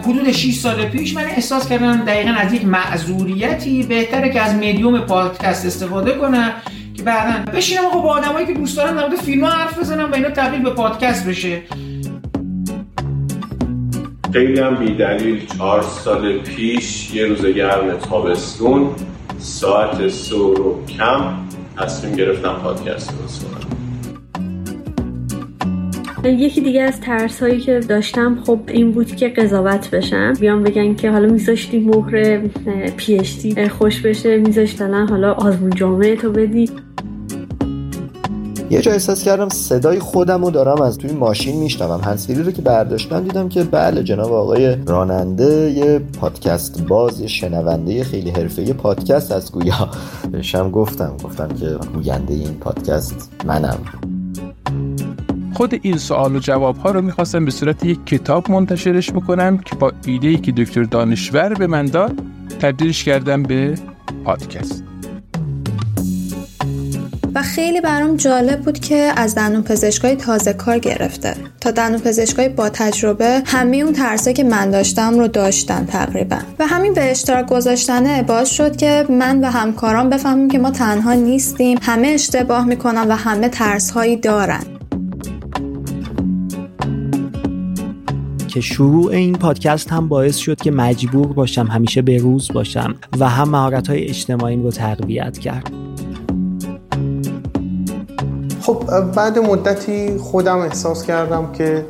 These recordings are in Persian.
حدود 6 سال پیش من احساس کردم دقیقا از یک معذوریتی بهتره که از میدیوم پادکست استفاده کنم که بعدا بشینم آقا با آدمایی که دوست دارم در مورد فیلم حرف بزنم و اینا تبدیل به پادکست بشه. خیلی هم بیدلیل. چهار سال پیش یه روز گرم تابستون ساعت سو رو کم تصمیم گرفتم پادکست کنم یکی دیگه از ترس هایی که داشتم خب این بود که قضاوت بشم. بیان بگن که حالا میذاشتی مهر پی خوش بشه میذاشت حالا آزمون جامعه تو بدی. یه جا احساس کردم صدای خودم رو دارم از توی ماشین میشنوم. هنسفیری رو که برداشتم دیدم که بله جناب آقای راننده یه پادکست باز یه شنونده خیلی حرفه پادکست از گویا. بهشم گفتم گفتم که گوینده این پادکست منم. خود این سوال و جواب ها رو می‌خواستم به صورت یک کتاب منتشرش بکنم که با ایده ای که دکتر دانشور به من داد تبدیلش کردم به پادکست. و خیلی برام جالب بود که از دندون پزشکای تازه کار گرفته. تا دندون پزشکای با تجربه همه اون ترسه که من داشتم رو داشتن تقریبا. و همین به اشتراک گذاشتنه باعث شد که من و همکاران بفهمیم که ما تنها نیستیم همه اشتباه می‌کنن و همه ترس هایی دارن. که شروع این پادکست هم باعث شد که مجبور باشم همیشه به روز باشم و هم مهارت های اجتماعیم رو تقویت کرد. خب بعد مدتی خودم احساس کردم که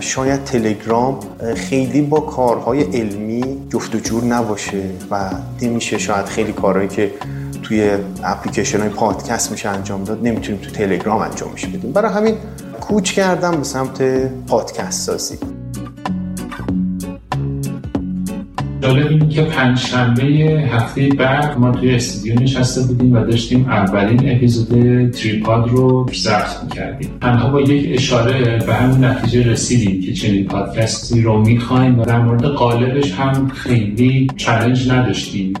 شاید تلگرام خیلی با کارهای علمی جفت و جور نباشه و نمیشه شاید خیلی کارهایی که توی اپلیکیشن های پادکست میشه انجام داد نمی‌تونیم تو تلگرام انجام میشه بدیم برای همین کوچ کردم به سمت پادکست سازی. جالب اینه که پنجشنبه هفته بعد ما توی استودیو نشسته بودیم و داشتیم اولین اپیزود تریپاد رو ضبط می‌کردیم. تنها با یک اشاره به همین نتیجه رسیدیم که چنین پادکستی رو می‌خوایم و در مورد قالبش هم خیلی چالش نداشتیم.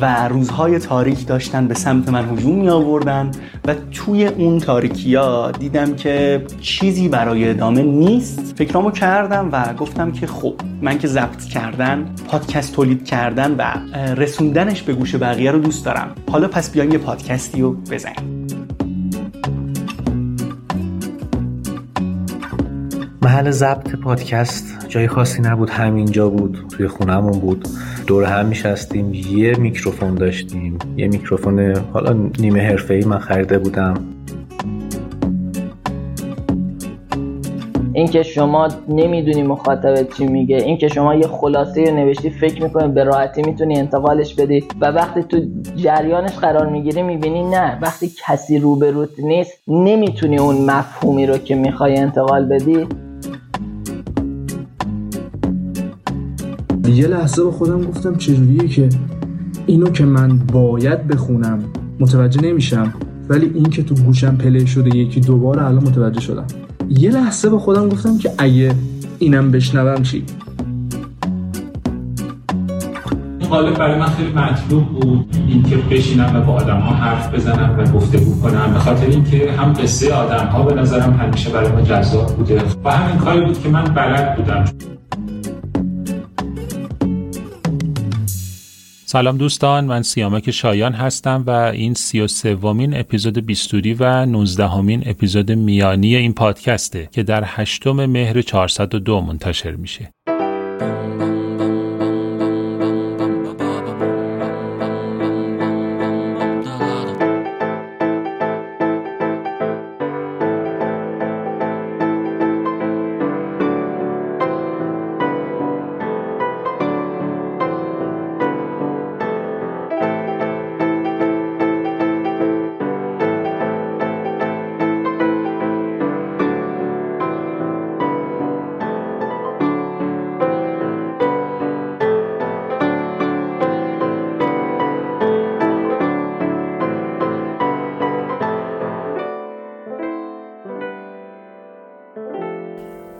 و روزهای تاریک داشتن به سمت من هجوم می آوردن و توی اون تاریکی ها دیدم که چیزی برای ادامه نیست. فکرامو کردم و گفتم که خب من که ضبط کردن پادکست تولید کردن و رسوندنش به گوش بقیه رو دوست دارم. حالا پس بیاین یه پادکستی رو بزنیم. محل ضبط پادکست جای خاصی نبود همینجا بود توی خونهمون بود. دور هم میشستیم یه میکروفون داشتیم. یه میکروفون حالا نیمه حرفه ای من خریده بودم. اینکه شما نمی‌دونی مخاطبت چی میگه. اینکه شما یه خلاصه نوشتی فکر می‌کنی به راحتی می‌تونی انتقالش بدی. و وقتی تو جریانش قرار می‌گیری می‌بینی نه وقتی کسی روبروت نیست نمی‌تونی اون مفهومی رو که می‌خوای انتقال بدی. یه لحظه با خودم گفتم چجوریه که اینو که من باید بخونم متوجه نمیشم ولی این که تو گوشم پلی شده یکی دوباره الان متوجه شدم. یه لحظه با خودم گفتم که اگه اینم بشنوم چی؟ قالب برای من خیلی مطلوب بود اینکه بشینم و با آدم ها حرف بزنم و گفتگو کنم به خاطر اینکه هم قصه آدم ها به نظرم همیشه برای ما جذاب بوده و همین کاری بود که من بلد بودم. سلام دوستان من سیامک شایان هستم و این سی و سومین اپیزود بیستوری و نوزدهمین اپیزود میانی این پادکسته که در هشتم مهر 402 منتشر میشه.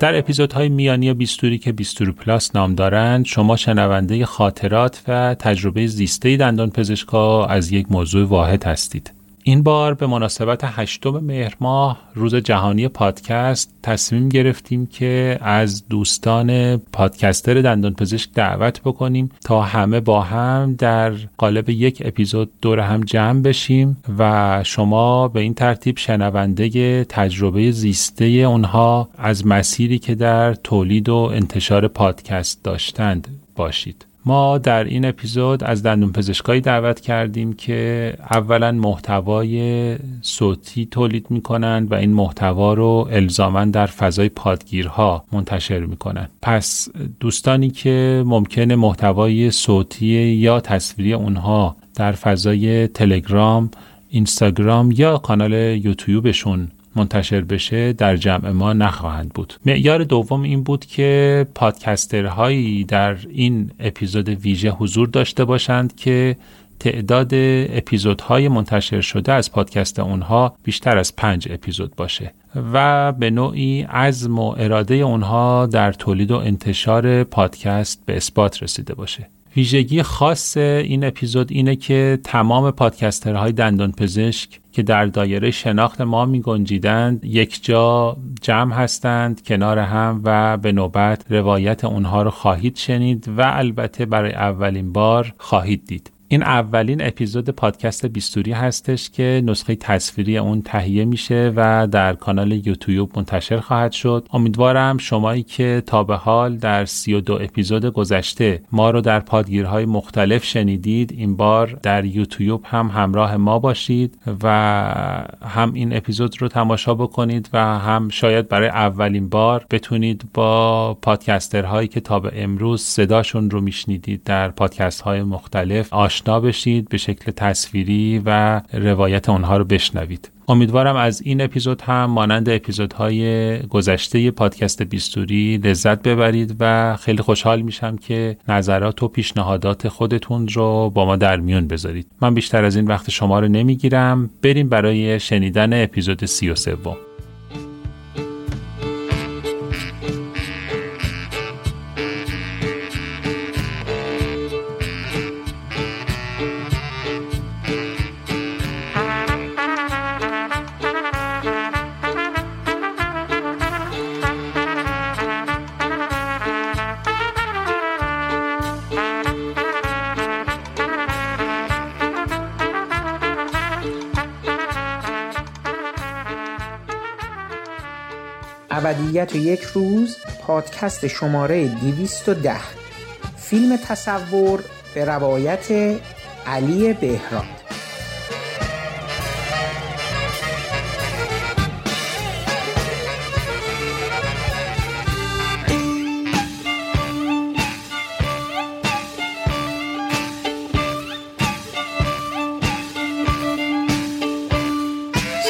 در اپیزودهای میانی بیستوری که بیستوری پلاس نام دارند شما شنونده خاطرات و تجربه زیسته دندان پزشکا از یک موضوع واحد هستید. این بار به مناسبت هشتم مهر ماه روز جهانی پادکست تصمیم گرفتیم که از دوستان پادکستر دندان پزشک دعوت بکنیم تا همه با هم در قالب یک اپیزود دور هم جمع بشیم و شما به این ترتیب شنونده تجربه زیسته اونها از مسیری که در تولید و انتشار پادکست داشتند باشید. ما در این اپیزود از دندون پزشکایی دعوت کردیم که اولا محتوای صوتی تولید می کنند و این محتوا رو الزاما در فضای پادگیرها منتشر می کنند پس دوستانی که ممکنه محتوای صوتی یا تصویری اونها در فضای تلگرام اینستاگرام یا کانال یوتیوبشون منتشر بشه در جمع ما نخواهند بود. معیار دوم این بود که پادکسترهایی در این اپیزود ویژه حضور داشته باشند که تعداد اپیزودهای منتشر شده از پادکست اونها بیشتر از پنج اپیزود باشه و به نوعی عزم و اراده اونها در تولید و انتشار پادکست به اثبات رسیده باشه. ویژگی خاص این اپیزود اینه که تمام پادکسترهای دندان پزشک که در دایره شناخت ما می گنجیدند یک جا جمع هستند کنار هم و به نوبت روایت اونها رو خواهید شنید و البته برای اولین بار خواهید دید. این اولین اپیزود پادکست بیستوری هستش که نسخه تصویری اون تهیه میشه و در کانال یوتیوب منتشر خواهد شد. امیدوارم شمایی که تا به حال در 32 اپیزود گذشته ما رو در پادگیرهای مختلف شنیدید این بار در یوتیوب هم همراه ما باشید و هم این اپیزود رو تماشا بکنید و هم شاید برای اولین بار بتونید با پادکسترهایی که تا به امروز صداشون رو میشنیدید در پادکست های مختلف آشنا بشید به شکل تصویری و روایت اونها رو بشنوید. امیدوارم از این اپیزود هم مانند اپیزودهای گذشته پادکست بیستوری لذت ببرید و خیلی خوشحال میشم که نظرات و پیشنهادات خودتون رو با ما در میون بذارید. من بیشتر از این وقت شما رو نمی‌گیرم. بریم برای شنیدن اپیزود سی و سوم. ابدیت یک روز پادکست شماره 210 فیلم تصور به روایت علی بهراد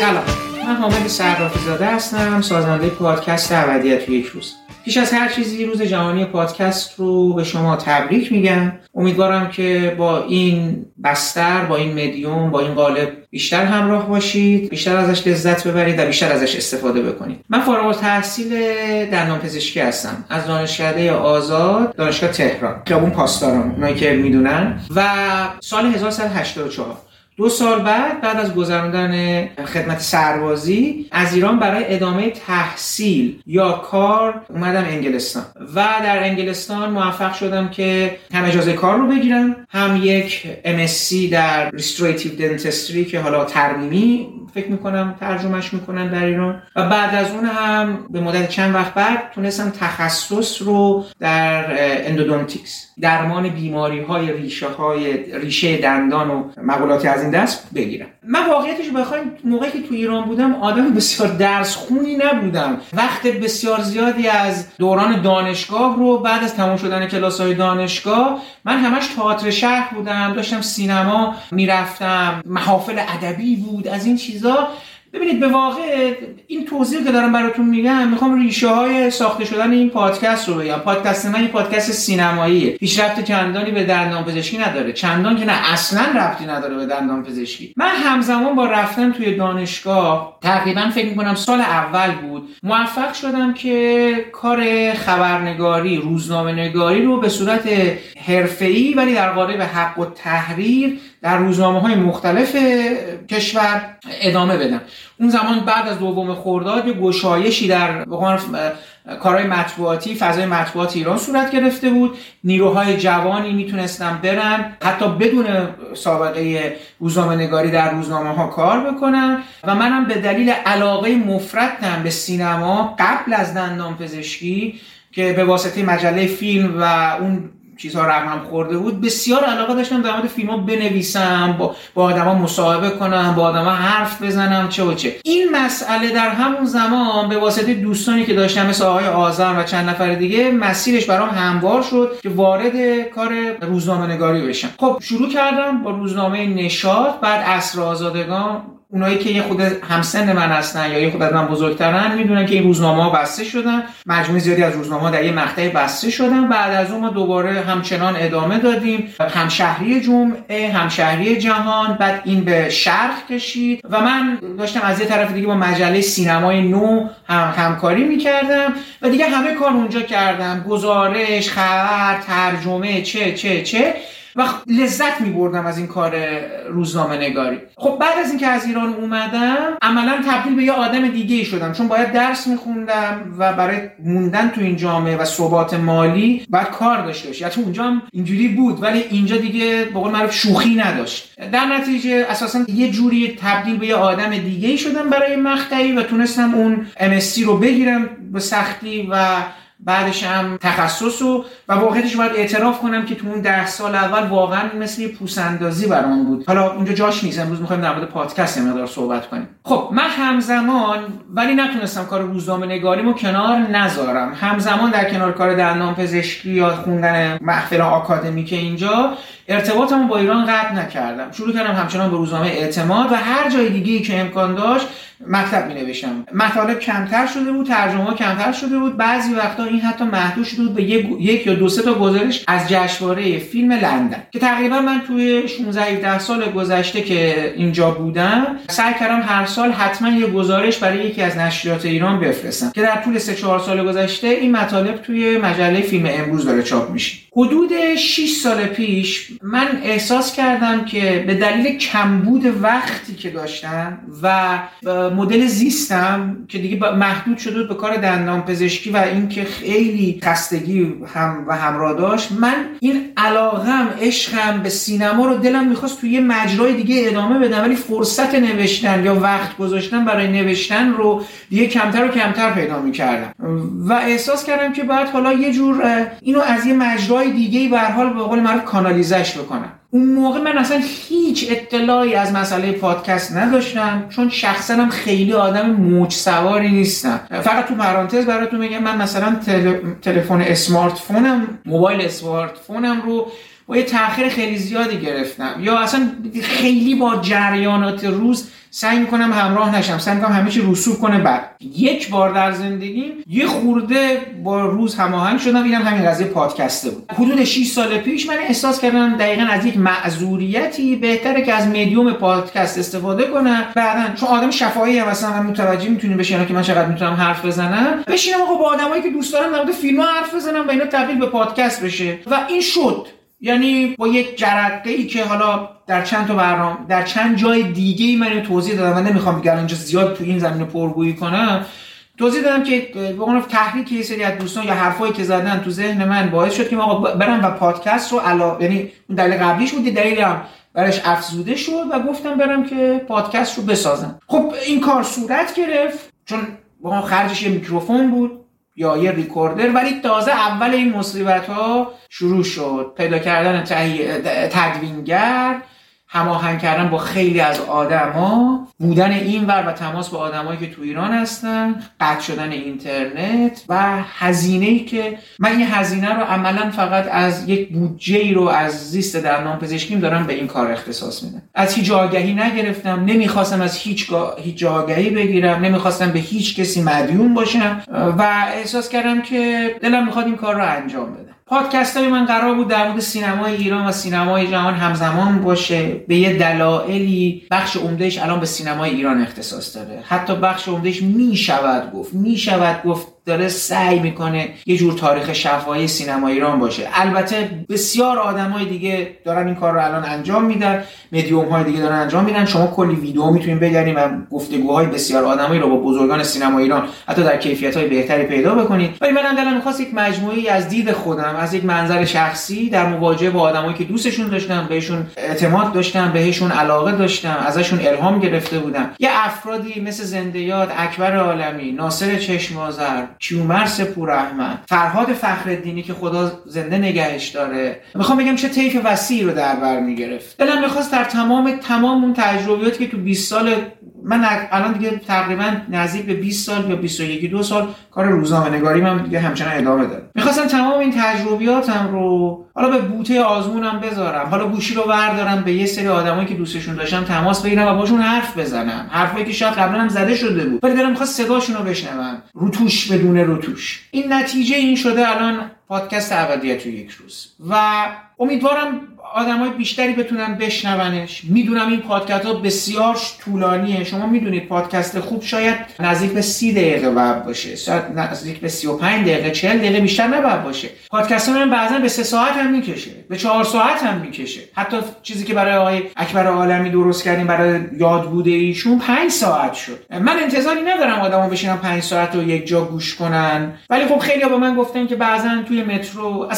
سلام. من حامد صرافی زاده هستم سازنده پادکست ابدیت یک روز. پیش از هر چیزی روز جهانی پادکست رو به شما تبریک میگم. امیدوارم که با این بستر با این مدیوم با این قالب بیشتر همراه باشید بیشتر ازش لذت ببرید و بیشتر ازش استفاده بکنید. من فارغ التحصیل دندان پزشکی هستم. از دانشکده آزاد دانشگاه تهران. خیابون پاسداران اونایی که می‌دونن. و سال 1184 دو سال بعد بعد از گذراندن خدمت سربازی از ایران برای ادامه تحصیل یا کار اومدم انگلستان و در انگلستان موفق شدم که هم اجازه کار رو بگیرم هم یک MSc در Restorative Dentistry که حالا ترمیمی فکر می‌کنم ترجمهش می‌کنن در ایران. و بعد از اون هم به مدت چند وقت بعد تونستم تخصص رو در endodontics درمان بیماری های ریشه های ریشه دندان و مقولاتی از این دست بگیرم. من واقعیتش بخوایم موقعی که تو ایران بودم آدم بسیار درس خونی نبودم. وقت بسیار زیادی از دوران دانشگاه رو بعد از تمام شدن کلاس های دانشگاه من همش تئاتر شهر بودم داشتم سینما می‌رفتم محافل ادبی بود از این چیزا. ببینید به واقع این توضیح که دارم براتون میگم می‌خوام ریشه های ساخته شدن این پادکست رو بگم. پادکست من یه پادکست سینماییه. پیشرفت چندانی به دندان پزشکی نداره. چندان که نه اصلا ربطی نداره به دندان پزشکی. من همزمان با رفتن توی دانشگاه تقریبا فکر می‌کنم سال اول بود موفق شدم که کار خبرنگاری روزنامه نگاری رو به صورت حرفه‌ای ولی در قالب حق و تحریر در روزنامه های مختلف کشور ادامه بدم اون زمان بعد از دوم خرداد یه گشایشی در کارهای مطبوعاتی فضای مطبوعات ایران صورت گرفته بود. نیروهای جوانی می‌تونستن برن حتی بدون سابقه روزنامه نگاری در روزنامه ها کار بکنن. و منم به دلیل علاقه مفرطم به سینما قبل از دندان پزشکی که به واسطه مجله فیلم و اون چیزها رقم خورده بود بسیار علاقه داشتم در مورد فیلم ها بنویسم با, با آدما مصاحبه کنم با آدما حرف بزنم چه و چه. این مسئله در همون زمان به واسطه دوستانی که داشتم مثل آقای آزم و چند نفر دیگه مسیرش برام هموار شد که وارد کار روزنامه نگاری بشم. خب شروع کردم با روزنامه نشاط بعد اصر آزادگان اونایی که یه خود همسن من هستن یا یه خود از من بزرگترن می‌دونن که این روزنامه ها بسته شدن. مجموعه زیادی از روزنامه در یه مقطعی بسته شدن. بعد از اون ما دوباره همچنان ادامه دادیم. همشهری جمعه همشهری جهان بعد این به شرق کشید و من داشتم از یه طرف دیگه با مجله سینمای نو هم همکاری می‌کردم و دیگه همه کار اونجا کردم. گزارش خبر ترجمه چه چه چه. و لذت می بردم از این کار روزنامه نگاری خب بعد از اینکه از ایران اومدم عملا تبدیل به یه آدم دیگه ای شدم. چون باید درس میخوندم و برای موندن تو این جامعه و ثبات مالی باید کار داشته باشی. حتی اونجا هم اینجوری بود ولی اینجا دیگه به قول معروف شوخی نداشت. در نتیجه اساسا یه جوری تبدیل به یه آدم دیگه ای شدم برای مقطعی و تونستم اون MSc رو بگیرم به سختی و بعدش هم تخصص و و واقعیتش باید اعتراف کنم که تو اون ده سال اول واقعا مثل یه پوسندازی برام بود. حالا اونجا جاش نیست. امروز می‌خوایم در مورد پادکست مقدار صحبت کنیم. خب من همزمان ولی نتونستم کار روزنامه نگاریمو کنار نذارم. همزمان در کنار کار دندان پزشکی یا خوندن محفل آکادمیک اینجا ارتباطمو با ایران قطع نکردم. شروع کردم همچنان به روزنامه اعتماد و هر جای دیگه که امکان داشت مکتب می نوشتم مطالب کمتر شده بود ترجمه کمتر شده بود. بعضی وقتا این حتی محدود شده بود به یک, یا دو سه تا گزارش از جشنواره فیلم لندن. که تقریبا من توی 16 17 سال گذشته که اینجا بودم سعی کردم هر سال حتما یه گزارش برای یکی از نشریات ایران بفرستم. که در طول 3 4 سال گذشته این مطالب توی مجله فیلم امروز داره چاپ میشه. حدود 6 سال پیش من احساس کردم که به دلیل کمبود وقتی که داشتم و مدل زیستم که دیگه محدود شده به کار دندان پزشکی و اینکه خیلی خستگی هم و همراه داشت. من این علاقم عشقم به سینما رو دلم می‌خواست توی یه مجرای دیگه ادامه بدم ولی فرصت نوشتن یا وقت گذاشتن برای نوشتن رو دیگه کمتر و کمتر پیدا می‌کردم. و احساس کردم که باید حالا یه جور اینو از یه مجرای دیگه به حال به قول معروف کانالیزش بکنم. اون موقع من اصلا هیچ اطلاعی از مسئله پادکست نداشتم چون شخصا هم خیلی آدم موج سواری نیستم. فقط تو پرانتز براتون میگم من مثلا تلفن اسمارت فونم موبایل اسمارت فونم رو با یه تاخیر خیلی زیادی گرفتم. یا اصلا خیلی با جریانات روز سعی می‌کنم همراه نشم. سعی می‌کنم همه چی رسوب کنه بعد. یک بار در زندگیم یه خورده با روز هماهنگ شدم. اینم همین قضیه پادکسته بود. حدود 6 سال پیش من احساس کردم دقیقا از یک معذوریتی بهتره که از مدیوم پادکست استفاده کنم بعدا چون آدم شفاهی هم مثلا متوجه می‌تونی بشین که من چقدر می‌تونم حرف بزنم. بشینم آقا با آدمایی که دوست دارم در مورد فیلم حرف بزنم و اینا تبدیل به پادکست بشه. و این شد. یعنی با یک جرقه ای که حالا در چند تا برنامه در چند جای دیگه ای من توضیح دادم و نمی‌خوام بگم اینجا زیاد تو این زمینه پرگویی کنم. توضیح دادم که به عنوان تحریک یه سری از دوستان یا حرفایی که زدن تو ذهن من باعث شد که آقا برم و پادکست رو علا... یعنی اون دلیل قبلیش بود دلیل هم برش افزوده شد و گفتم برم که پادکست رو بسازم. خب این کار صورت گرفت چون با خرجش یه میکروفون بود. یا یه ریکوردر ولی تازه اول این مصیبت ها شروع شد. پیدا کردن تدوینگر. هماهنگ کردن با خیلی از آدما بودن این ور و تماس با آدمایی که تو ایران هستن قطع شدن اینترنت و هزینه ای که من این هزینه رو عملا فقط از یک بودجه ای رو از زیست درمان پزشکیم دارم به این کار اختصاص میدم. از هیچ آگهی نگرفتم نمی‌خواستم از هیچ هیچ آگهی بگیرم نمی‌خواستم به هیچ کسی مدیون باشم و احساس کردم که دلم می‌خواد این کار رو انجام بدم پادکست های من قرار بود در مورد سینمای ایران و سینمای جهان همزمان باشه. به یه دلایلی بخش عمدهش الان به سینمای ایران اختصاص داره حتی بخش عمدهش می شود گفت. می شود گفت داره سعی می‌کنه یه جور تاریخ شفاهی سینما ایران باشه. البته بسیار آدمای دیگه دارن این کار رو الان انجام میدن مدیوم های دیگه دارن انجام میدن. شما کلی ویدیو می‌تونید بگیرید و گفتگوهای بسیار آدمایی رو با بزرگان سینما ایران حتی در کیفیت های بهتری پیدا بکنید ولی منم دلم می‌خواست یک مجموعی از دید خودم از یک منظر شخصی در مواجهه با آدمایی که دوستشون داشتم بهشون اعتماد داشتم بهشون علاقه داشتم ازشون الهام گرفته بودم. یه افرادی مثل زنده یاد اکبر عالمی ناصر چشمازر کیومرس پوراحمد فرهاد فخرالدینی که خدا زنده نگهش داره. می‌خوام بگم چه طیف وسیعی رو در بر می‌گرفت. دلم می‌خواست در تمام تمام اون تجربیاتی که تو 20 سال من الان دیگه تقریبا نزدیک به 20 سال یا 21 دو سال کار روزنامه نگاری من دیگه همچنان ادامه دارم می‌خواستم تمام این تجربیاتم رو حالا به بوته آزمونم بذارم. حالا گوشی رو بردارم به یه سری آدمایی که دوستشون داشتم تماس بگیرم و باشون حرف بزنم. حرفایی که شاید قبلا هم زده شده بود. ولی دارم می‌خواست صداشون رو بشنوم. روتوش بدون روتوش. این نتیجه این شده الان پادکست ابدیت تو یک روز. و امیدوارم آدمای بیشتری بتونن بشنونش. می‌دونم این پادکست ها بسیار طولانیه. شما می‌دونید پادکست خوب شاید نزدیک به سی دقیقه وب باشه. شاید نزدیک به 35 دقیقه 40 دقیقه بیشتر نباید باشه. پادکست من بعضا به سه ساعت هم می‌کشه. به چهار ساعت هم می‌کشه. حتی چیزی که برای آقای اکبر عالمی درست کردیم برای یاد بوده ایشون 5 ساعت شد. من انتظاری ندارم آدمو بشینن 5 ساعت رو یک جا گوش کنن. ولی خب خیلی با من گفتن که بعضا توی مترو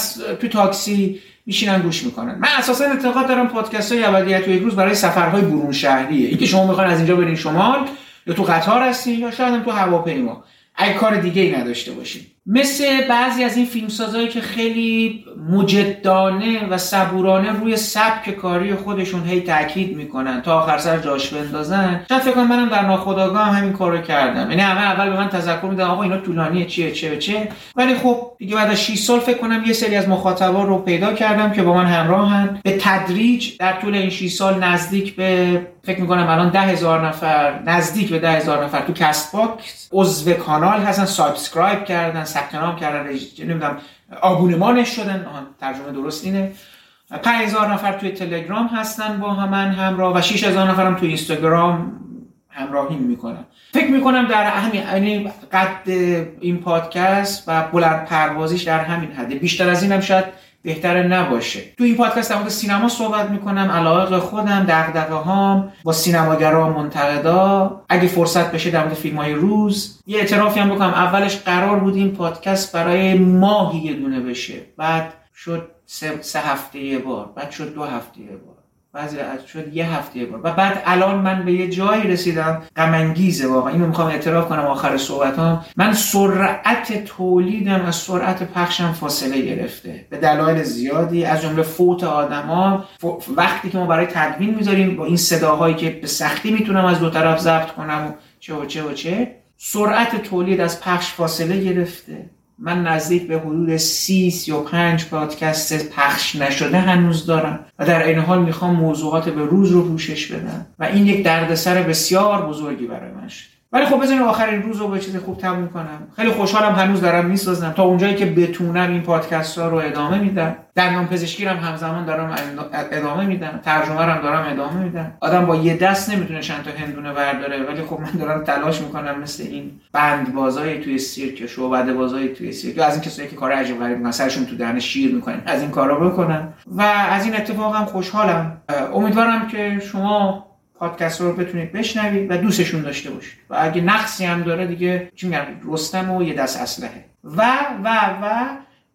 تو تاکسی میشینن گوش می‌کنن. من اساسا اعتقاد دارم پادکست های ابدیت و یک روز برای سفرهای برون شهریه. اینکه شما می‌خواین از اینجا برین شمال یا تو قطار هستین یا شاید تو هواپیما. اگه کار دیگه ای نداشته باشین مثل بعضی از این فیلمسازهایی که خیلی مجدانه و صبورانه روی سبک کاری خودشون هی تاکید می‌کنن تا آخر سر جاش بندازن شاید فکر کنم منم در ناخودآگاه هم همین کارو کردم. یعنی همه اول به من تذکر میدن آقا اینا طولانیه چیه چه چه؟ ولی خب دیگه بعد از 6 سال فکر کنم یه سری از مخاطبا رو پیدا کردم که با من همراهن. به تدریج در طول این 6 سال نزدیک به فکر می‌کنم الان ده هزار نفر نزدیک به ده هزار نفر تو Castbox عضو کانال هستن subscribe کردن ثبت نام کردن نمی‌دونم آبونمانش شدن. ترجمه درست اینه. 5000 نفر توی تلگرام هستن با من همراه و 6000 نفرم توی اینستاگرام همراهی می‌کنن. فکر می‌کنم در همین یعنی قد این پادکست و بلند پروازیش در همین حده. بیشتر از اینم شاید بهتره نباشه. تو این پادکست در سینما صحبت می‌کنم علاقه خودم دغدغه هام با سینماگرا منتقدا. اگه فرصت بشه در مورد فیلم های روز یه اعترافی هم بکنم. اولش قرار بود این پادکست برای ماهی یه دونه بشه. بعد شد سه, سه هفته یه بار. بعد شد دو هفته یه بار. بعضی از شد یه هفته یه بار و بعد الان من به یه جایی رسیدم. غم انگیزه واقعا. اینو می‌خوام اعتراف کنم آخر صحبتام. من سرعت تولیدم از سرعت پخشم فاصله گرفته. به دلایل زیادی. از جمله فوت آدما وقتی که ما برای تدوین می‌ذاریم با این صداهایی که به سختی می‌تونم از دو طرف ضبط کنم چه و چه و چه سرعت تولید از پخش فاصله گرفته. من نزدیک به حدود سی سی و پنج پادکست پخش نشده هنوز دارم و در این حال می‌خوام موضوعات به روز رو پوشش بدم و این یک دردسر بسیار بزرگی برای من شد ولی خب بزنین آخرین روز رو به چیز خوب تموم کنم خیلی خوشحالم هنوز دارم می‌سازم. تا اونجایی که بتونم این پادکست ها رو ادامه میدم. دندان پزشکی هم همزمان دارم ادامه میدم. ترجمه هم دارم ادامه میدم. آدم با یه دست نمی‌تونه چند تا هندونه برداره ولی خب من دارم تلاش می‌کنم مثل این بند بازای توی سیرک شعبده بازای توی سیرک از این کسایی که کار عجیب غریب می‌کنن سرشون تو دهن شیر می‌کنن از این کارا بکنن. و از این اتفاق هم خوشحالم امیدوارم که شما پادکست رو بتونید بشنوید و دوستشون داشته باشید. و اگه نقصی هم داره دیگه چی میگم رستم و یه دست اسلحه. و و و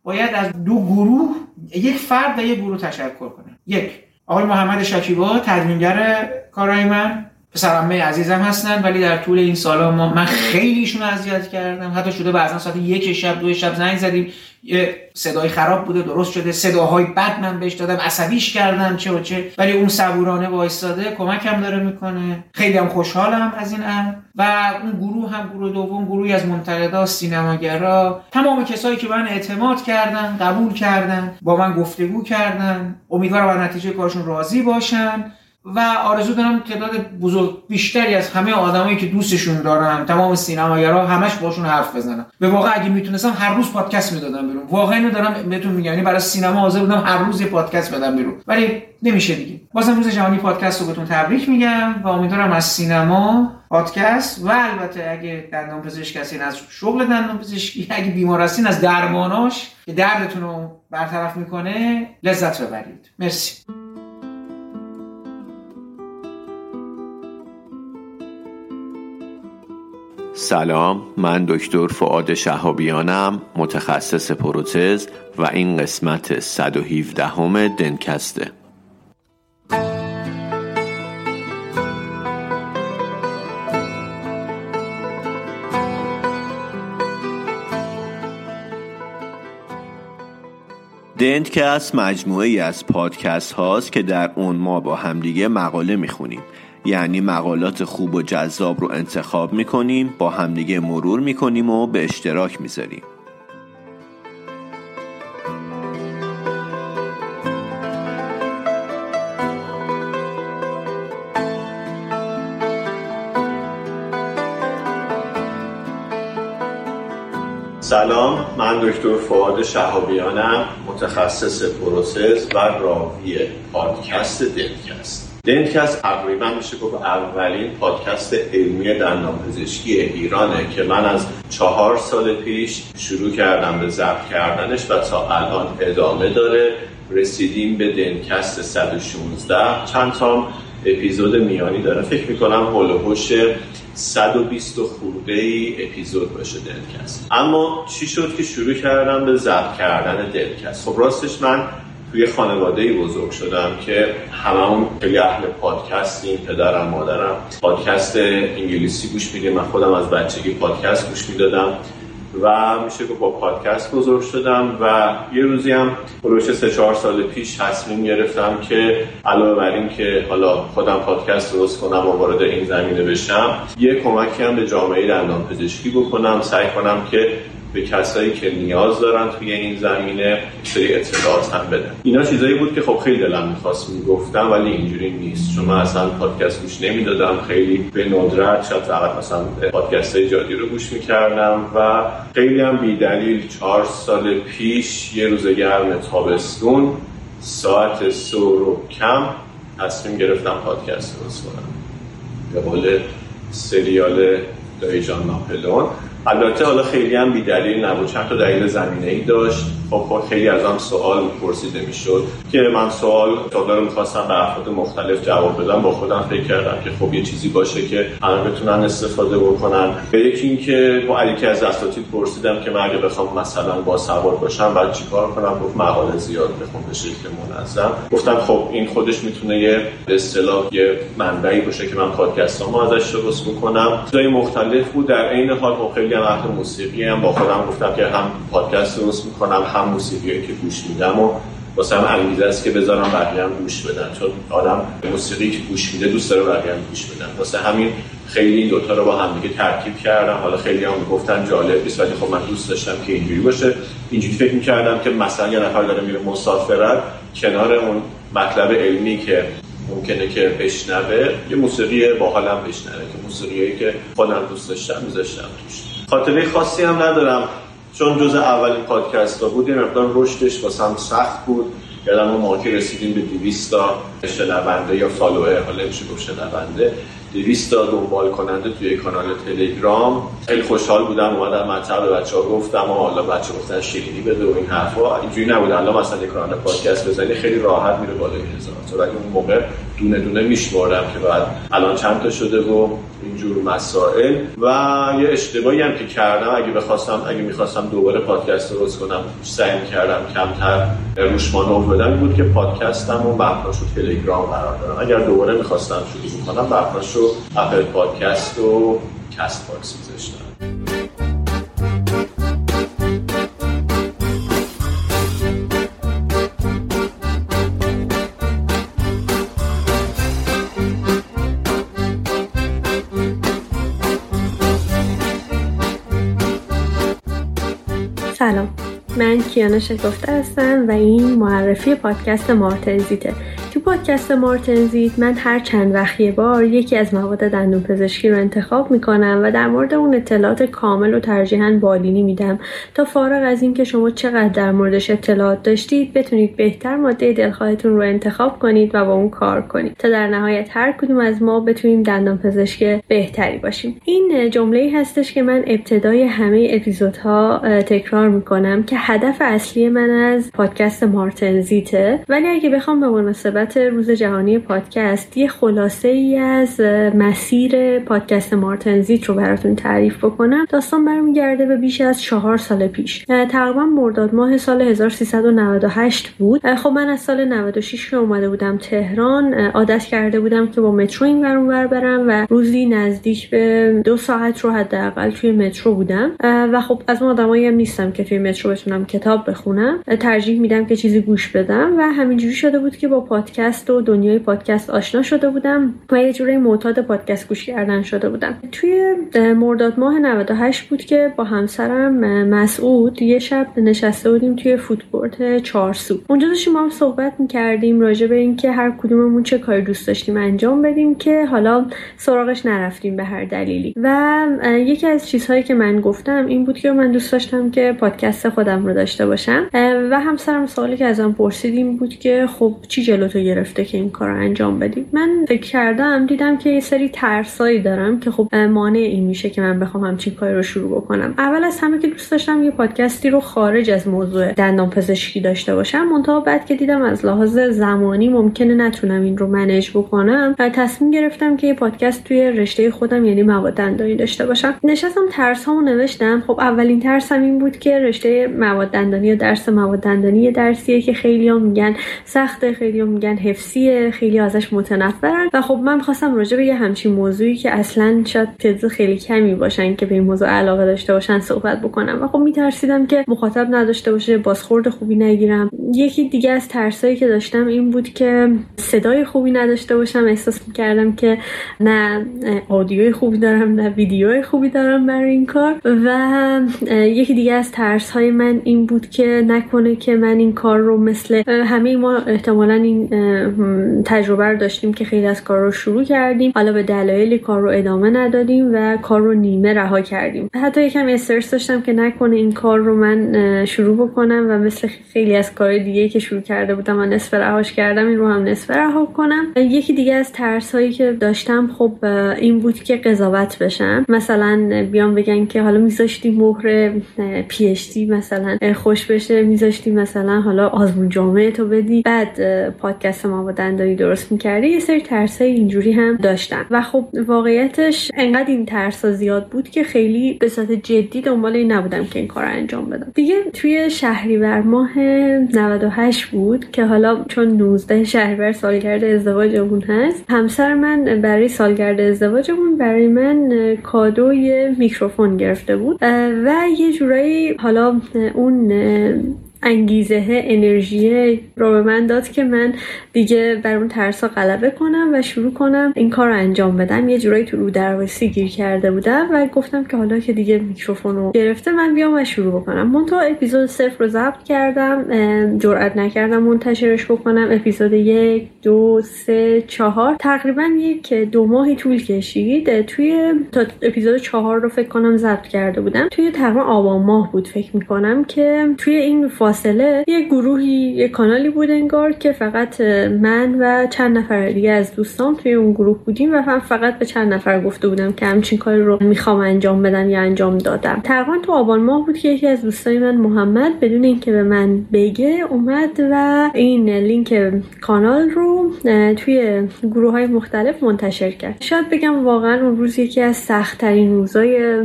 باید از دو گروه یک فرد و یک گروه تشکر کنه یک آقای محمد شکیبا تدوینگر کارهای من. پسرمه عزیزم هستن ولی در طول این سالا ما من خیلی ایشون اذیت کردم. حتی شده بعضا ساعت یک شب دو شب زنگ زدیم. یه صدای خراب بوده درست شده. صداهای بد من بهش دادم. عصبیش کردم چه و چه. ولی اون صبورانه وایستاده کمکم داره می‌کنه. خیلی هم خوشحالم از این امر و اون گروه هم گروه دوم گروهی از منتقدا سینماگرا تمام کسایی که من اعتماد کردن قبول کردن با من گفتگو کردن. امیدوارم از نتیجه کارشون راضی باشن. و آرزو دارم تعداد بزرگ بیشتری از همه آدمایی که دوستشون دارم تمام سینماگرا همش باشون حرف بزنم به واقع اگه می‌تونستم هر روز پادکست می‌دادم بیرون. واقعا اینو دارم بهتون میگم. یعنی برای سینما حاضر بودم هر روز یه پادکست بدم بیرون. ولی نمیشه دیگه. بازم روز جهانی پادکست رو بهتون تبریک میگم و امیدوارم از سینما پادکست و البته اگه دندان پزشک هستین از شغل دندان پزشکی اگه بیمار هستین از درماناش که دردتون رو برطرف می‌کنه لذت ببرید. مرسی. سلام من دکتر فعاد شهابیانم متخصص پروتز و این قسمت 117 همه دنکسته. دنتکست مجموعه ای از پادکست هاست که در اون ما با همدیگه مقاله می‌خونیم. یعنی مقالات خوب و جذاب رو انتخاب می‌کنیم با همدیگه مرور می‌کنیم و به اشتراک می‌ذاریم. سلام من دکتر فعاد شهابیانم متخصص پروسس و راوی پادکست دنتکست دنتکست تقریبا میشه گفت اولین پادکست علمی دندان پزشکی ایرانه که من از چهار سال پیش شروع کردم به ضبط کردنش و تا الان ادامه داره. رسیدیم به دنکست 116 چند تا اپیزود میانی داره. فکر می‌کنم هلوهوش 120 خورده ای اپیزود باشه دلکست. اما چی شد که شروع کردم به ضبط کردن دلکست؟ خب راستش من توی خانواده ای بزرگ شدم که هممون خیلی اهل پادکستیم پدرم مادرم پادکست انگلیسی گوش میدیم من خودم از بچگی پادکست گوش می‌دادم و میشه که با پادکست بزرگ شدم و یه روزی هم پروش سه چهار سال پیش تصمیم گرفتم که علاوه بر این که حالا خودم پادکست درست کنم و وارد این زمینه بشم یه کمکی هم به جامعه دندان پزشکی بکنم. سعی کنم که به کسایی که نیاز دارن توی این زمینه سری اطلاعات هم بدن. اینا چیزایی بود که خب خیلی دلم می‌خواست می‌گفتم ولی اینجوری نیست. چون من اصلا پادکست گوش نمی‌دادم. خیلی به ندرت شاید فقط مثلا پادکست های جادی رو گوش می‌کردم و خیلی هم بیدلیل چهار سال پیش یه روز گرم تابستون ساعت سور و کم تصمیم گرفتم پادکست رو کنم. به قول سریال دایجان ناپلون البته حالا خیلی هم بیدلیل نبود. چند تا دلیل زمینه ای داشت. خب, خیلی از هم سوال پرسیده می‌شد که من سوال تابلو رو می‌خواستم به افراد مختلف جواب بدم. با خودم فکر کردم که خب یه چیزی باشه که همه بتونن استفاده بکنن. به یکی اینکه با علی که از اساتید پرسیدم که من اگه بخوام مثلا با سوار باشم بعد چیکار کنم؟ گفت مقاله زیاد بخون به شکل منظم. گفتم خب این خودش می‌تونه یه اصطلاح یه منبعی باشه که من پادکستامو ازش درست بکنم. جای مختلف بود. در عین حال خب خیلی هم موسیقی هم با خودم گفتم که هم پادکست درست می‌کنم هم موسیقی که گوش میدم و واسه هم انگیزه است که بذارم بقیه هم گوش بدن. چون آدم موسیقی که گوش میده دوست داره بقیه هم گوش بدن. واسه همین خیلی این دوتا رو با هم دیگه ترکیب کردم. حالا خیلی هم گفتن جالب نیست ولی خب من دوست داشتم که اینجوری باشه. اینجوری فکر می‌کردم که مثلا یه نفر داره میره مسافرت کنار اون مطلب علمی که ممکنه که بشنوه یه موسیقی باحالم بشنوه که موسیقیایی که خودم دوست داشتم میذاشتم توش. خاطره خاصی هم ندارم. چون جز اولین پادکست ها بود یه مقدار رشدش واسم سخت بود. یادم اون موقع رسیدیم به 200 تا شنونده یا فالوور حالا میشه گفت شنونده. 200 تا دنبال کننده توی کانال تلگرام. خیلی خوشحال بودم اومدم مطلب به بچه‌ها گفتم و حالا بچه گفتن شیرینی بده و این حرفا. اینجوری نبود. الان مثلا کانال پادکست بزنی خیلی راحت میره بالای هزار تا. ولی اون موقع دونه دونه میشمردم که بعد الان چند تا شده و اینجور مسائل. و یه اشتباهی هم که کردم اگه بخواستم اگه می‌خواستم دوباره پادکست درست کنم سعی کردم کمتر روش مانور بدم بود که پادکستم و بحثاش رو تلگرام قرار دادم اگر دوباره می‌خواستم شروع کنم بحثاش رو Apple Podcast و Castbox میذاشتم. سلام. من کیانا شکفته هستم و این معرفی پادکست مارتنزیته تو پادکست مارتنزیت من هر چند وقت بار یکی از مواد دندون پزشکی رو انتخاب می‌کنم و در مورد اون اطلاعات کامل و ترجیحاً بالینی میدم تا فارغ از اینکه شما چقدر در موردش اطلاعات داشتید بتونید بهتر ماده دلخواهتون رو انتخاب کنید و با اون کار کنید تا در نهایت هر کدوم از ما بتونیم دندان پزشک بهتری باشیم. این جمله هستش که من ابتدای همه اپیزودها تکرار می‌کنم که هدف اصلی من از پادکست مارتنزیته ولی اگه بخوام به مناسبت روز جهانی پادکست. یه خلاصه ای از مسیر پادکست مارتنزیت رو براتون تعریف بکنم. داستان برمیگرده به بیش از چهار سال پیش. تقریبا مرداد ماه سال 1398 بود. خب من از سال 96 که اومده بودم تهران عادت کرده بودم که با مترو این ور برم و روزی نزدیک به دو ساعت رو حداقل توی مترو بودم. و خب از اون آدمایی هم نیستم که توی مترو بتونم کتاب بخونم. ترجیح میدم که چیزی گوش بدم و همینجوری شده بود که با پادکست و دنیای پادکست آشنا شده بودم و یه جوری معتاد پادکست گوش کردن شده بودم. توی مرداد ماه 98 بود که با همسرم مسعود یه شب نشسته بودیم توی فوتبورت چارسو اونجا داشتیم ما هم صحبت می‌کردیم راجع به اینکه هر کدوممون چه کاری دوست داشتیم انجام بدیم که حالا سراغش نرفتیم به هر دلیلی. و یکی از چیزهایی که من گفتم این بود که من دوست داشتم که پادکست خودم رو داشته باشم. و همسرم سوالی که ازم پرسیدیم بود که خب چی جلو تو گرفته که این کار رو انجام بدی. من فکر کردم دیدم که یه سری ترسایی دارم که خب مانع این میشه که من بخوام همچین کاری رو شروع بکنم. اول از همه که دوست داشتم یه پادکستی رو خارج از موضوع دندان پزشکی داشته باشم. منتها بعد که دیدم از لحاظ زمانی ممکنه نتونم این رو منیج بکنم و تصمیم گرفتم که یه پادکست توی رشته خودم یعنی مواد دندانی داشته باشم. نشستم ترس هامو نوشتم. خب اولین ترسم این بود که رشته مواد دندانی یا درس مواد دندانی یه درسیه که خیلی میگن سخته خیلی میگن حفظیه خیلی ازش متنفرن. و خب من خواستم راجع به یه همچین موضوعی که اصلا شاید تعداد خیلی کمی باشن که به این موضوع علاقه داشته باشن صحبت بکنم. و خب میترسیدم که مخاطب نداشته باشه بازخورد خوبی نگیرم. یکی دیگه از ترسایی که داشتم این بود که صدای خوبی نداشته باشم. احساس می‌کردم که نه آدیوی خوبی دارم نه ویدیوی خوبی دارم برای این کار. و یکی دیگه از ترس های من این بود که نکنه که من این کار رو مثل همه ما احتمالا این تجربه رو داشتیم که خیلی از کار رو شروع کردیم. حالا به دلایلی کار رو ادامه ندادیم و کار رو نیمه رها کردیم. حتی یکم استرس داشتم که نکنه این کار رو من شروع بکنم و مثل خیلی از کار دیگه که شروع کرده بودم و نصف رهاش کردم این رو هم نصف رها کنم. یکی دیگه از ترس هایی که داشتم خب این بود که قضاوت بشم. مثلا بیام بگن که حالا میذاشتی مهر پی مثلا خوش بشه. میذاشتی مثلا حالا آزمون جامعه تو بدی. بعد پادکست ما با دندانی درست می‌کردی یه سری ترس اینجوری هم داشتم. و خب واقعیتش انقدر این ترس زیاد بود که خیلی به صورت جدی دنبال این نبودم که این کار انجام بدم. دیگه توی شهریور ماه 98 بود که حالا چون 19 شهریور سالگرد ازدواجمون هست همسر من برای سالگرد ازدواجمون برای من کادوی میکروفون گرفته بود. و یه جورایی حالا اون انگیزه انرژی رو به من داد که من دیگه بر اون ترسا غلبه کنم و شروع کنم این کار رو انجام بدم. یه جورایی تو رو درواسی گیر کرده بودم و گفتم که حالا که دیگه میکروفون رو گرفته من بیام و شروع بکنم. منتها اپیزود صفر رو ضبط کردم جرئت نکردم منتشرش بکنم. اپیزود یک دو سه چهار. تقریبا یک دو ماهی طول کشید. توی تا اپیزود چهار رو فکر کنم ضبط کرده بودم. توی تقریبا آبان ماه بود فکر می‌کنم که توی این فاصله یه گروهی یه کانالی بود انگار که فقط من و چند نفر دیگه از دوستان توی اون گروه بودیم و من فقط به چند نفر گفته بودم که همچین کاری رو می‌خوام انجام بدم یا انجام دادم. تقریبا تو آبان ماه بود که یکی از دوستای من محمد بدون اینکه به من بگه اومد و این لینک کانال رو توی گروه های مختلف منتشر کرد. شاید بگم واقعا اون روز یکی از سخت ترین روزای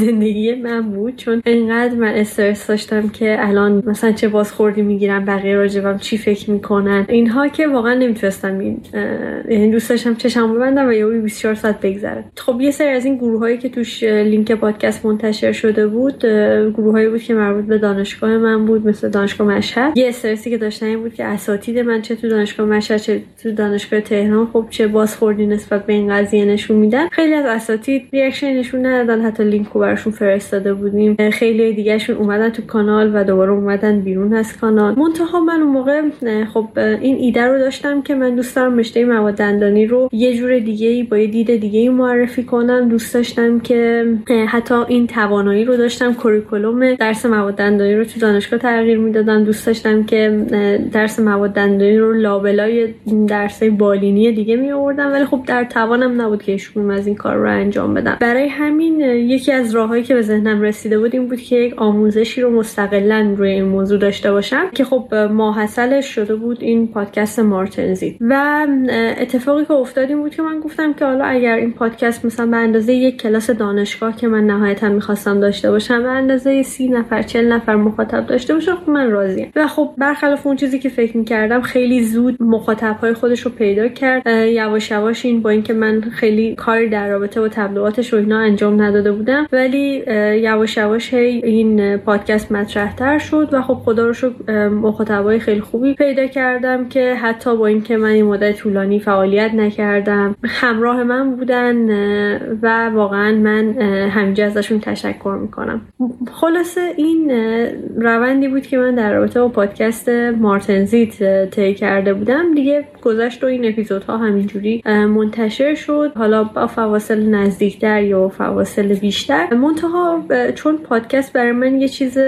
زندگی من بود چون انقدر من استرس داشتم که الان مثلا چه بازخوردی می‌گیرم بقیه راجبم چی فکر می‌کنن. اینها که واقعا نمی‌تونستم یعنی دوست داشتم چشم ببندم و یه 24 ساعت بگذره. خب یه سری از این گروه هایی که توش لینک پادکست منتشر شده بود گروه هایی بود که مربوط به دانشگاه من بود مثل دانشگاه مشهد. یه استرسی که داشتم این بود که اساتید من چه تو دانشگاه مشهد چه تو دانشگاه تهران خب چه بازخوردی نسبت به این قضیه نشون میدن. خیلی از اساتید reaction نشون ندادن حتی لینک رو براشون فرستاده بودیم. خیلی دیگه‌شون اومدن تو کانال و دوباره اومدن کردن بیرون از کانال. منتها من اون موقع خب این ایده رو داشتم که من دوست دارم رشته مواد دندانی رو یه جور دیگه ای با یه دید دیگه معرفی کنم. دوست داشتم که حتی این توانایی رو داشتم. کوریکولوم درس مواد دندانی رو تو دانشگاه تغییر می‌دادم دوست داشتم که درس مواد دندانی رو لابلای درس بالینی دیگه می آوردم ولی خب در توانم نبود که هیچ از این کار رو انجام بدم. برای همین یکی از راههایی که به ذهنم رسیده بود این بود که یک آموزشی رو مستقلا روی این موضوع داشته باشم که خب ماحصلش شده بود این پادکست مارتنزی و اتفاقی که افتاد این بود که من گفتم که حالا اگر این پادکست مثلا به اندازه یک کلاس دانشگاه که من نهایتا می‌خواستم داشته باشم به اندازه سی نفر چل نفر مخاطب داشته باشه خب من راضیم. و خب برخلاف اون چیزی که فکر می‌کردم خیلی زود مخاطب های خودش رو پیدا کرد. یواش یواش این با اینکه من خیلی کاری در رابطه با تبلیغاتش و اینا انجام نداده بودم ولی یواش یواش این پادکست مطرح تر شد و خب خدا رو شکر مخاطبای خیلی خوبی پیدا کردم که حتی با اینکه من این مدت طولانی فعالیت نکردم همراه من بودن و واقعا من همینجا ازشون تشکر می‌کنم. خلاصه این روندی بود که من در رابطه با پادکست مارتنزیت طی کرده بودم. دیگه گذشت و این اپیزودها همینجوری منتشر شد. حالا با فواصل نزدیکتر یا فواصل بیشتر. منتها چون پادکست برای من یه چیز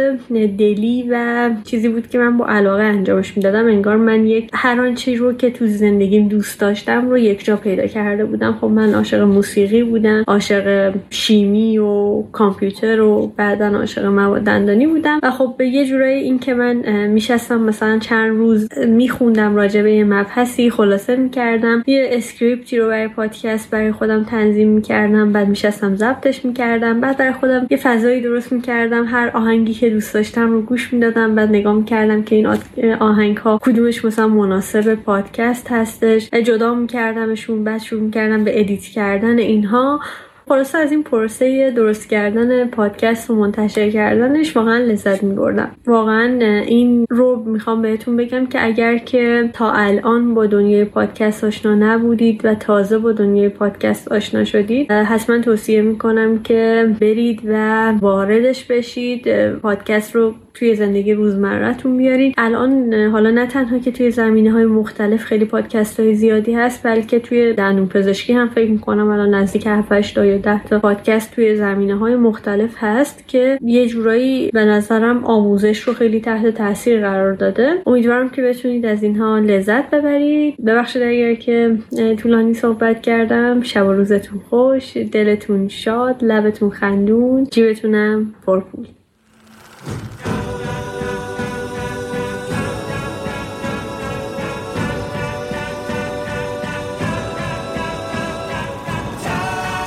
دلی و چیزی بود که من با علاقه انجامش می‌دادم. انگار من یک هر آنچه رو که تو زندگیم دوست داشتم رو یک جا پیدا کرده بودم. خب من عاشق موسیقی بودم عاشق شیمی و کامپیوتر و بعدا عاشق مواد دندانی بودم. و خب به یه جورایی این که من میشستم مثلا چند روز میخوندم راجع به یه مبحثی خلاصه می‌کردم. یه script ی رو برای پادکست برای خودم تنظیم می‌کردم. بعد میشستم ضبطش می‌کردم. بعد برای خودم یه فضایی درست می‌کردم. هر آهنگی که دوست داشتم رو گوش می‌دادم. بعد نگاه می‌کردم که این آهنگ ها کدومش مثلا مناسب پادکست هستش. جدا میکردمشون بعد شروع می‌کردم به edit کردن اینها. خلاصه از این پروسه درست کردن پادکست و منتشر کردنش واقعا لذت می بردم واقعا این رو می‌خوام بهتون بگم که اگر که تا الان با دنیای پادکست آشنا نبودید و تازه با دنیای پادکست آشنا شدید حتما توصیه می‌کنم که برید و واردش بشید. پادکست رو توی زندگی روزمرهتون بیارید الان حالا نه تنها که توی زمینه های مختلف خیلی پادکست های زیادی هست بلکه توی دندون پزشکی هم فکر می‌کنم الان نزدیک 7 تا یا 10 تا پادکست توی زمینه های مختلف هست که یه جورایی به نظرم آموزش رو خیلی تحت تاثیر قرار داده. امیدوارم که بتونید از اینها لذت ببرید. ببخشید اگر که طولانی صحبت کردم. شب و روزتون خوش. دلتون شاد. لبتون خندون. جیبتونم پرپول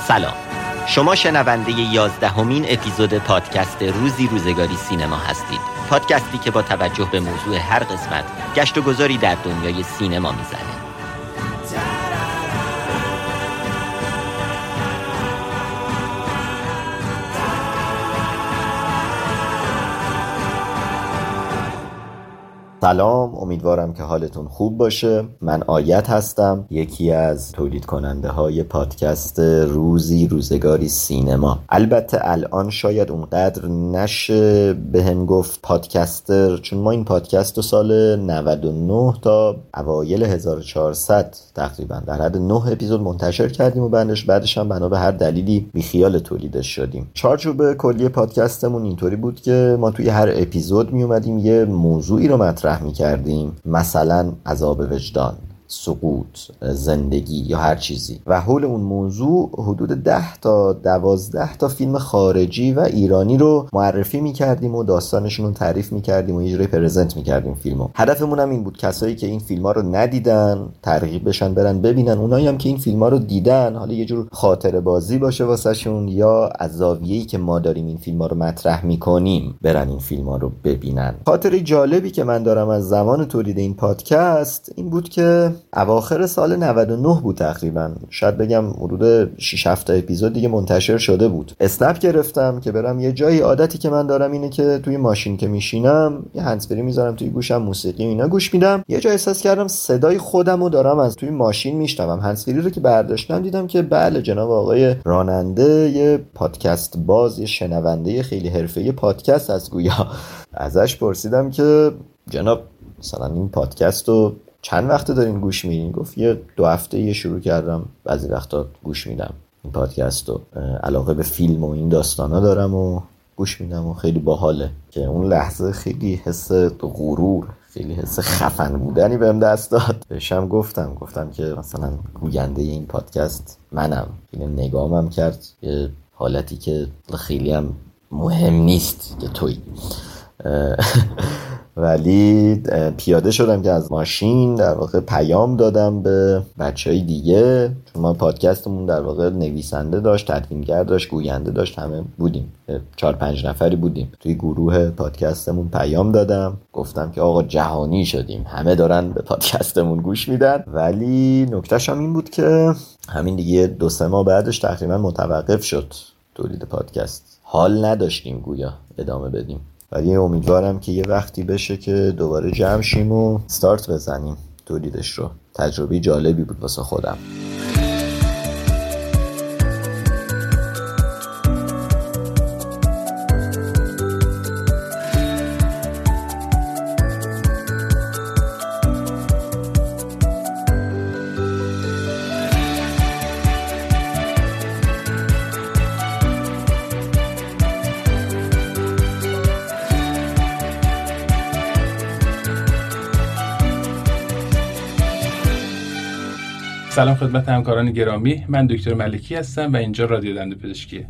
سلام. شما شنونده یازدهمین اپیزود پادکست روزی روزگاری سینما هستید. پادکستی که با توجه به موضوع هر قسمت گشت و گذاری در دنیای سینما می‌زنه سلام امیدوارم که حالتون خوب باشه. من آیت هستم یکی از تولید کننده های پادکست روزی روزگاری سینما. البته الان شاید اونقدر نشه به هم گفت پادکستر چون ما این پادکست رو سال 99 تا اوایل 1400 تقریبا در حد 9 اپیزود منتشر کردیم و بعدش بعدش هم بنا به هر دلیلی بیخیال تولیدش شدیم. چارچوب کلی پادکستمون اینطوری بود که ما توی هر اپیزود می اومدیم یه موضوعی رو مطرح مطرح می کردیم مثلا عذاب وجدان. سقوط زندگی یا هر چیزی. و حول اون موضوع حدود ده تا دوازده تا فیلم خارجی و ایرانی رو معرفی می‌کردیم و داستانشون رو تعریف می‌کردیم و یه پرزنت می‌کردیم فیلمو. هدفمون هم این بود کسایی که این فیلم ها رو ندیدن ترغیب بشن برن ببینن. اونایی هم که این فیلم ها رو دیدن حالا یه جور خاطر بازی باشه واسهشون یا از زاویه‌ای که ما داریم این فیلم رو مطرح می‌کنیم برن این فیلم ها رو ببینن. خاطر جالبی که من دارم از زمان تولید این پادکست این بود که اواخر سال 99 بود تقریبا. شاید بگم حدود 6 7 اپیزود دیگه منتشر شده بود. اسنپ گرفتم که برم. یه جایی عادتی که من دارم اینه که توی ماشین که میشینم یه هندزفری می‌ذارم توی گوشم موسیقی اینا گوش میدم. یه جای احساس کردم صدای خودم رو دارم از توی ماشین میشنوم. هندزفری رو که برداشتم دیدم که بله جناب آقای راننده یه پادکست باز یه شنونده خیلی حرفه‌ای پادکست از گویا. ازش پرسیدم که جناب مثلا این پادکست رو چند وقته دارین گوش میدین؟ گفت یه دو هفته یه شروع کردم بعضی وقتا گوش میدم این پادکست رو. علاقه به فیلم و این داستانا دارم و گوش میدم و خیلی باحاله. که اون لحظه خیلی حس غرور خیلی حس خفن بودنی بهم دست داد. بهشم گفتم گفتم که مثلا گوینده این پادکست منم. خیلی نگامم کرد. یه حالتی که خیلی هم مهم نیست که توی. ولی پیاده شدم که از ماشین در واقع پیام دادم به بچه های دیگه. چون ما پادکستمون در واقع نویسنده داشت تدوینگر داشت گوینده داشت همه بودیم. چهار پنج نفری بودیم. توی گروه پادکستمون پیام دادم. گفتم که آقا جهانی شدیم. همه دارن به پادکستمون گوش میدن. ولی نکتهش هم این بود که همین دیگه دو سه ماه بعدش تقریبا متوقف شد تولید پادکست. حال نداشتیم گویا ادامه بدیم. ولی امیدوارم که یه وقتی بشه که دوباره جمع شیم و ستارت بزنیم تولیدش رو. تجربه جالبی بود واسه خودم. سلام خدمت همکاران گرامی. من دکتر ملکی هستم و اینجا رادیو دندو پزشکیه.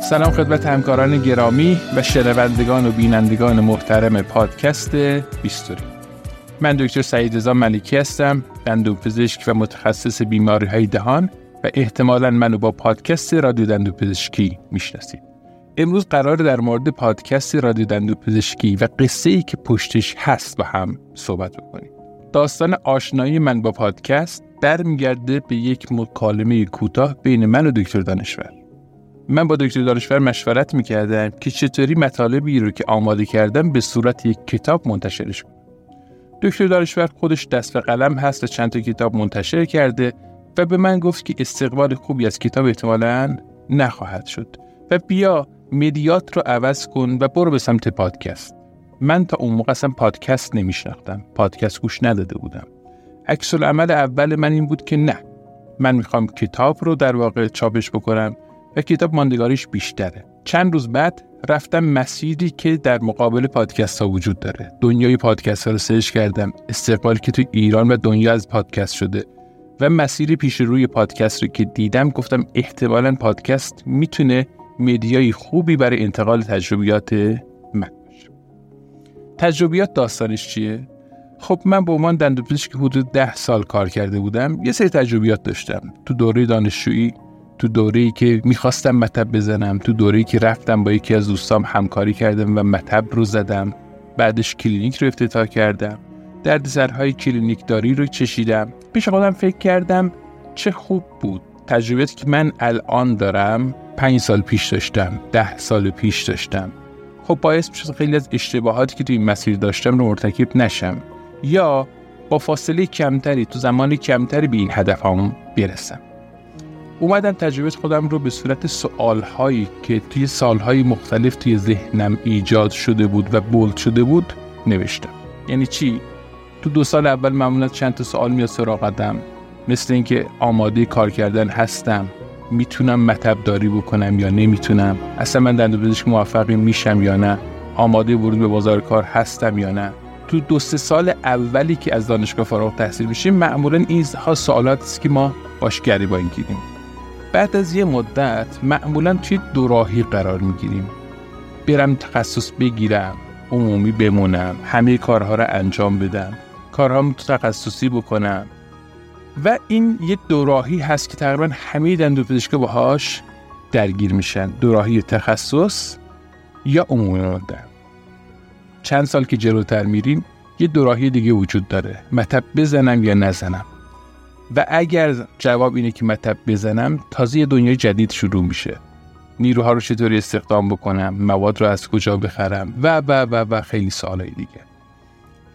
سلام خدمت همکاران گرامی و شنوندگان و بینندگان محترم پادکست بیستوری. من دکتر سعید رضا ملکی هستم دندوپزشک و متخصص بیماری های دهان و احتمالا منو با پادکست رادیو دندو پزشکی می‌شناسید. امروز قرار در مورد پادکست رادیو دندو پزشکی و قصه ای که پشتش هست با هم صحبت بکنیم. داستان آشنایی من با پادکست برمیگرده به یک مکالمه کوتاه بین من و دکتر دانشور. من با دکتر دانشور مشورت می‌کردم که چطوری مطالبی رو که آماده کردم به صورت یک کتاب منتشرش کنم. دکتر دانشور خودش دست به قلم هست و چند تا کتاب منتشر کرده و به من گفت که استقبال خوبی از کتاب احتمالا نخواهد شد و بیا مدیات رو عوض کن و برو به سمت پادکست. من تا اون موقع اصلا پادکست نمیشناختم. پادکست گوش نداده بودم. عکس عمل اول من این بود که نه من می‌خوام کتاب رو در واقع چاپش بکنم و کتاب ماندگاریش بیشتره. چند روز بعد رفتم مسیری که در مقابل پادکست ها وجود داره. دنیای پادکست ها رو سرچ کردم. استقبالی که تو ایران و دنیا از پادکست شده. و مسیر پیش روی پادکست رو که دیدم گفتم احتمالا پادکست می‌تونه media ی خوبی برای انتقال تجربیات من باشه. تجربیات داستانش چیه؟ خب من به عنوان دندوپزشک که حدود ده سال کار کرده بودم یه سری تجربیات داشتم. تو دوره دانشجویی تو دوره‌ای که می‌خواستم مطب بزنم تو دوره‌ای که رفتم با یکی از دوستام همکاری کردم و مطب رو زدم. بعدش کلینیک رو افتتاح کردم. دردسرهای کلینیک داری رو چشیدم. پیش خودم فکر کردم چه خوب بود. تجربیاتی که من الان دارم پنج سال پیش داشتم ده سال پیش داشتم. خب باعث میشه خیلی از اشتباهاتی که توی این مسیر داشتم رو مرتکب نشم. یا با فاصله کمتری تو زمان کمتری به این هدف هم برسم. اومدم تجربه خودم رو به صورت سوالهایی که توی سالهای مختلف توی ذهنم ایجاد شده بود و بولد شده بود نوشتم. یعنی چی؟ تو دو سال اول معمولا چند تا سوال میاد سراغ مثل اینکه آماده کار کردن هستم. می‌تونم مطب داری بکنم یا نمی‌تونم؟ اصلا من دندوپزشک موفقی میشم یا نه؟ آماده ورود به بازار کار هستم یا نه؟ تو دو سه سال اولی که از دانشگاه فارغ تحصیل میشیم معمولا این ها سوالات است که ما باش گریبان گیریم بعد از یه مدت معمولا توی دو راهی قرار می‌گیریم. برم تخصص بگیرم عمومی بمونم همه کارها رو انجام بدم. کارهام تخصصی بکنم. و این یه دوراهی هست که تقریبا همه دندونپزشکا باهاش درگیر میشن. دوراهی تخصص یا عمومی ماندن چند سال که جلوتر میریم یه دوراهی دیگه وجود داره. مطب بزنم یا نزنم؟ و اگر جواب اینه که مطب بزنم تازه یه دنیای جدید شروع میشه. نیروها رو چطوری استخدام بکنم؟ مواد رو از کجا بخرم؟ و و و و خیلی سوالای دیگه.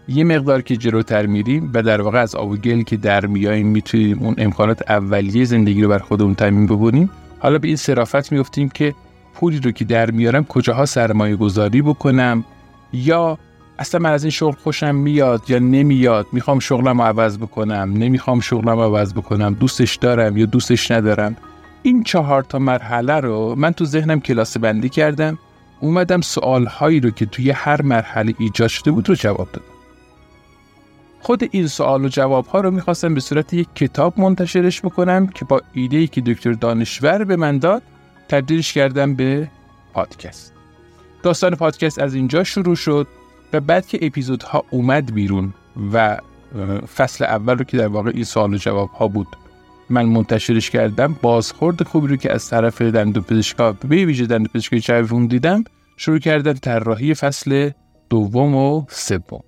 یه مقدار که جلوتر میریم و در واقع از آب و گل که در میاییم می‌تونیم اون امکانات اولیه زندگی رو بر خودمون تامین ببونیم حالا به این صرافت میفتیم که پولی رو که در میارم کجاها سرمایه گذاری بکنم؟ یا اصلا من از این شغل خوشم میاد یا نمیاد؟ می‌خوام شغلم رو عوض بکنم نمی‌خوام شغلم رو عوض بکنم دوستش دارم یا دوستش ندارم؟ این چهار تا مرحله رو من تو ذهنم کلاسه بندی کردم. اومدم سوال هایی رو که توی هر مرحله ایجاد شده بود رو جواب دادم. خود این سوال و جواب ها رو می‌خواستم به صورت یک کتاب منتشرش بکنم که با ایده ای که دکتر دانشور به من داد تبدیلش کردم به پادکست. داستان پادکست از اینجا شروع شد و بعد که اپیزودها اومد بیرون و فصل اول رو که در واقع این سوال و جواب ها بود من منتشرش کردم بازخورد خوبی رو که از طرف دندوپزشکا به ویژه دندوپزشکای جوون دیدم شروع کردن طراحی فصل دوم و سوم.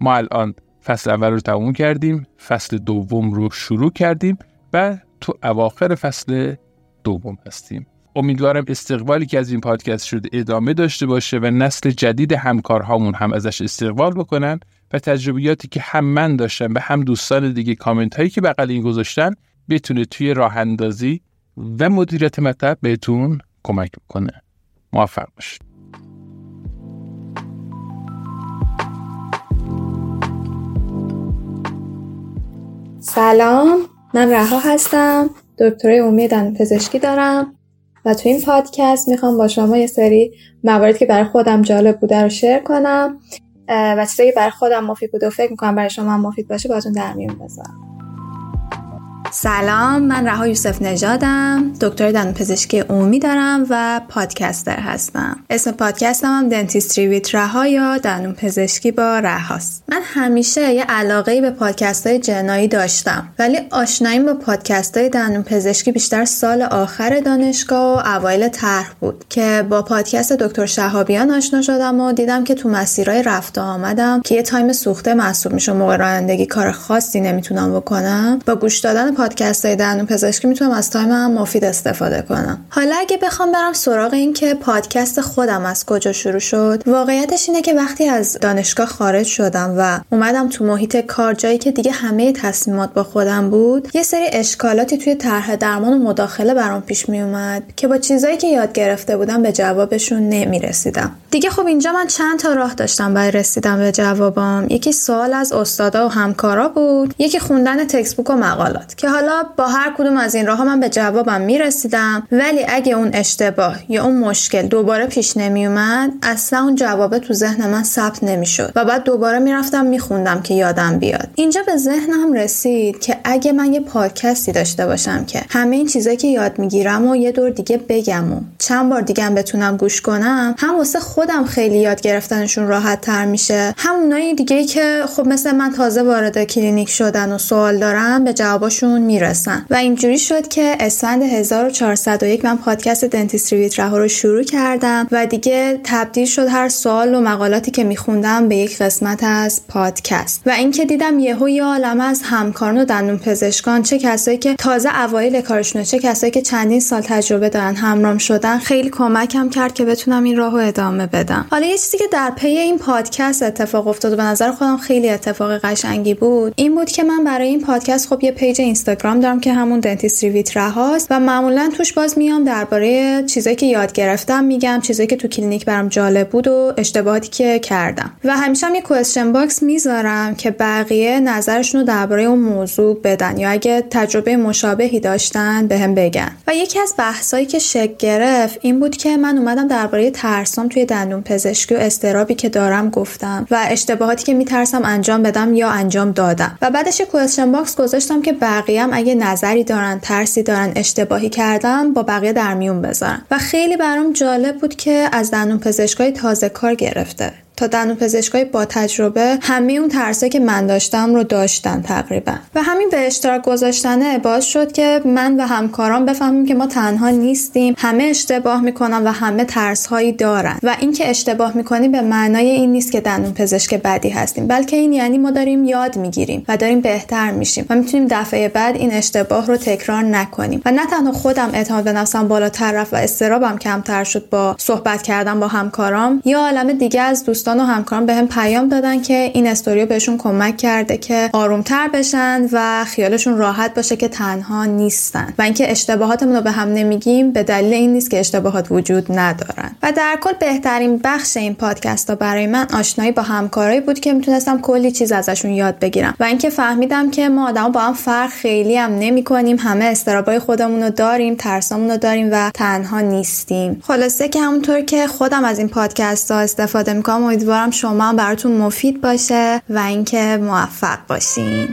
ما الان فصل اول رو تموم کردیم فصل دوم رو شروع کردیم و تو اواخر فصل دوم هستیم. امیدوارم استقبالی که از این پادکست شده ادامه داشته باشه و نسل جدید همکارهامون هم ازش استقبال بکنن و تجربیاتی که هم من داشتم و هم دوستان دیگه کامنت هایی که بغل این گذاشتن بتونه توی راه اندازی و مدیریت مطب بهتون کمک بکنه. موفق باشید. سلام من رها هستم دکترای عمومی دندون پزشکی دارم و تو این پادکست می‌خوام با شما یه سری مواردی که برای خودم جالب بوده رو share کنم و چیزایی که برای خودم مفید بوده و فکر می‌کنم برای شما هم مفید باشه باتون در میون بذارم. سلام من رها یوسف نژادم. دکتر دندون پزشکی عمومی دارم و podcaster هستم. اسم پادکستم هم Dentistry with رها یا دندون پزشکی با رهاست. من همیشه یه علاقه به پادکست های جنایی داشتم ولی آشناییم با پادکست های دندون پزشکی بیشتر سال آخر دانشگاه و اوایل طرح بود که با پادکست دکتر شهابیان آشنا شدم و دیدم که تو مسیرهای رفت و آمدم که یه time سوخته محسوب میشه موقع رانندگی کار خاصی نمی‌تونم بکنم با گوش دادن پادکست های دندون پزشکی می‌تونم از تایم هم مفید استفاده کنم. حالا اگه بخوام برم سراغ این که پادکست خودم از کجا شروع شد واقعیتش اینه که وقتی از دانشگاه خارج شدم و اومدم تو محیط کار جایی که دیگه همه تصمیمات با خودم بود یه سری اشکالاتی توی طرح درمان و مداخله برام پیش می اومد که با چیزایی که یاد گرفته بودم به جوابشون نمی‌رسیدم. دیگه خب اینجا من چند تا راه داشتم برای رسیدن به جوابام. یکی سوال از استادا و همکارا بود یکی خوندن تکست و مقالات که حالا با هر کدوم از این راه من به جوابم می‌رسیدم. ولی اگه اون اشتباه یا اون مشکل دوباره پیش نمیومد اصلا اون جوابه تو ذهن من ثبت نمی‌شد و بعد دوباره می‌رفتم میخوندم که یادم بیاد. اینجا به ذهنم رسید که اگه من یه پادکستی داشته باشم که همه این چیزایی که یاد می‌گیرم و یه دور دیگه بگم و چند بار دیگه هم بتونم گوش کنم هم واسه خودم خیلی یاد گرفتنشون راحت تر میشه هم اونایی دیگه که خب مثل من تازه وارد کلینیک شدن و سوال دارن به جواباشون می‌رسن. و اینجوری شد که اسفند 1401 من پادکست Dentistry with رها رو شروع کردم و دیگه تبدیل شد هر سوال و مقالاتی که میخوندم به یک قسمت از پادکست. و اینکه دیدم یهو یه عالم از همکاران و دندون پزشکان چه کسایی که تازه اوایل کارشونه چه کسایی که چندین سال تجربه دارن همرام شدن خیلی کمکم کرد که بتونم این راهو ادامه بدم. حالا یه چیزی که در پی این پادکست اتفاق افتاد و به نظر خودم خیلی اتفاق قشنگی بود این بود که من برای این پادکست خب یه page اینستاگرام دارم که همون Dentistry with رهاست و معمولا توش باز میام درباره چیزایی که یاد گرفتم میگم چیزایی که تو کلینیک برام جالب بود و اشتباهاتی که کردم. و همیشه هم یه question box می‌ذارم که بقیه نظرشون رو درباره اون موضوع بدن یا اگه تجربه مشابهی داشتن بهم به بگن. و یکی از بحثایی که شکل گرفت این بود که من اومدم درباره ترسام توی دندون پزشکی و اضطرابی که دارم گفتم و اشتباهاتی که میترسم انجام بدم یا انجام دادم. و بعدش question box گذاشتم که بقیه هم اگه نظری دارن ترسی دارن اشتباهی کردم با بقیه در میون بذارن. و خیلی برام جالب بود که از دندون پزشکای تازه کار گرفته. تا دندون پزشکای با تجربه همه اون ترسایی که من داشتم رو داشتن تقریبا. و همین به اشتراک گذاشتنه باعث شد که من و همکاران بفهمیم که ما تنها نیستیم همه اشتباه می‌کنن و همه ترس هایی دارن. و اینکه اشتباه می‌کنیم به معنای این نیست که دندون پزشک بدی هستیم بلکه این یعنی ما داریم یاد می‌گیریم و داریم بهتر میشیم و می‌تونیم دفعه بعد این اشتباه رو تکرار نکنیم. و نه تنها خودم اعتماد به نفسم بالاتر رفت و استرابم کمتر شد با صحبت کردن با همکارام یا عالم دیگه از دوستان و همکاران بهم به پیام دادن که این استوریو بهشون کمک کرده که آرومتر بشن و خیالشون راحت باشه که تنها نیستن. و اینکه اشتباهاتمون رو به هم نمیگیم به دلیل این نیست که اشتباهات وجود ندارن. و در کل بهترین بخش این پادکست ها برای من آشنایی با همکارایی بود که می‌تونستم کلی چیز ازشون یاد بگیرم. و اینکه فهمیدم که ما آدم با هم فرق خیلی هم نمی کنیم همه استرابای خودمون رو داریم ترسامون رو داریم و تنها نیستیم. خلاصه که همونطور که خودم از این پادکست ها استفاده می‌کنم امیدوارم شما هم براتون مفید باشه و اینکه موفق باشین.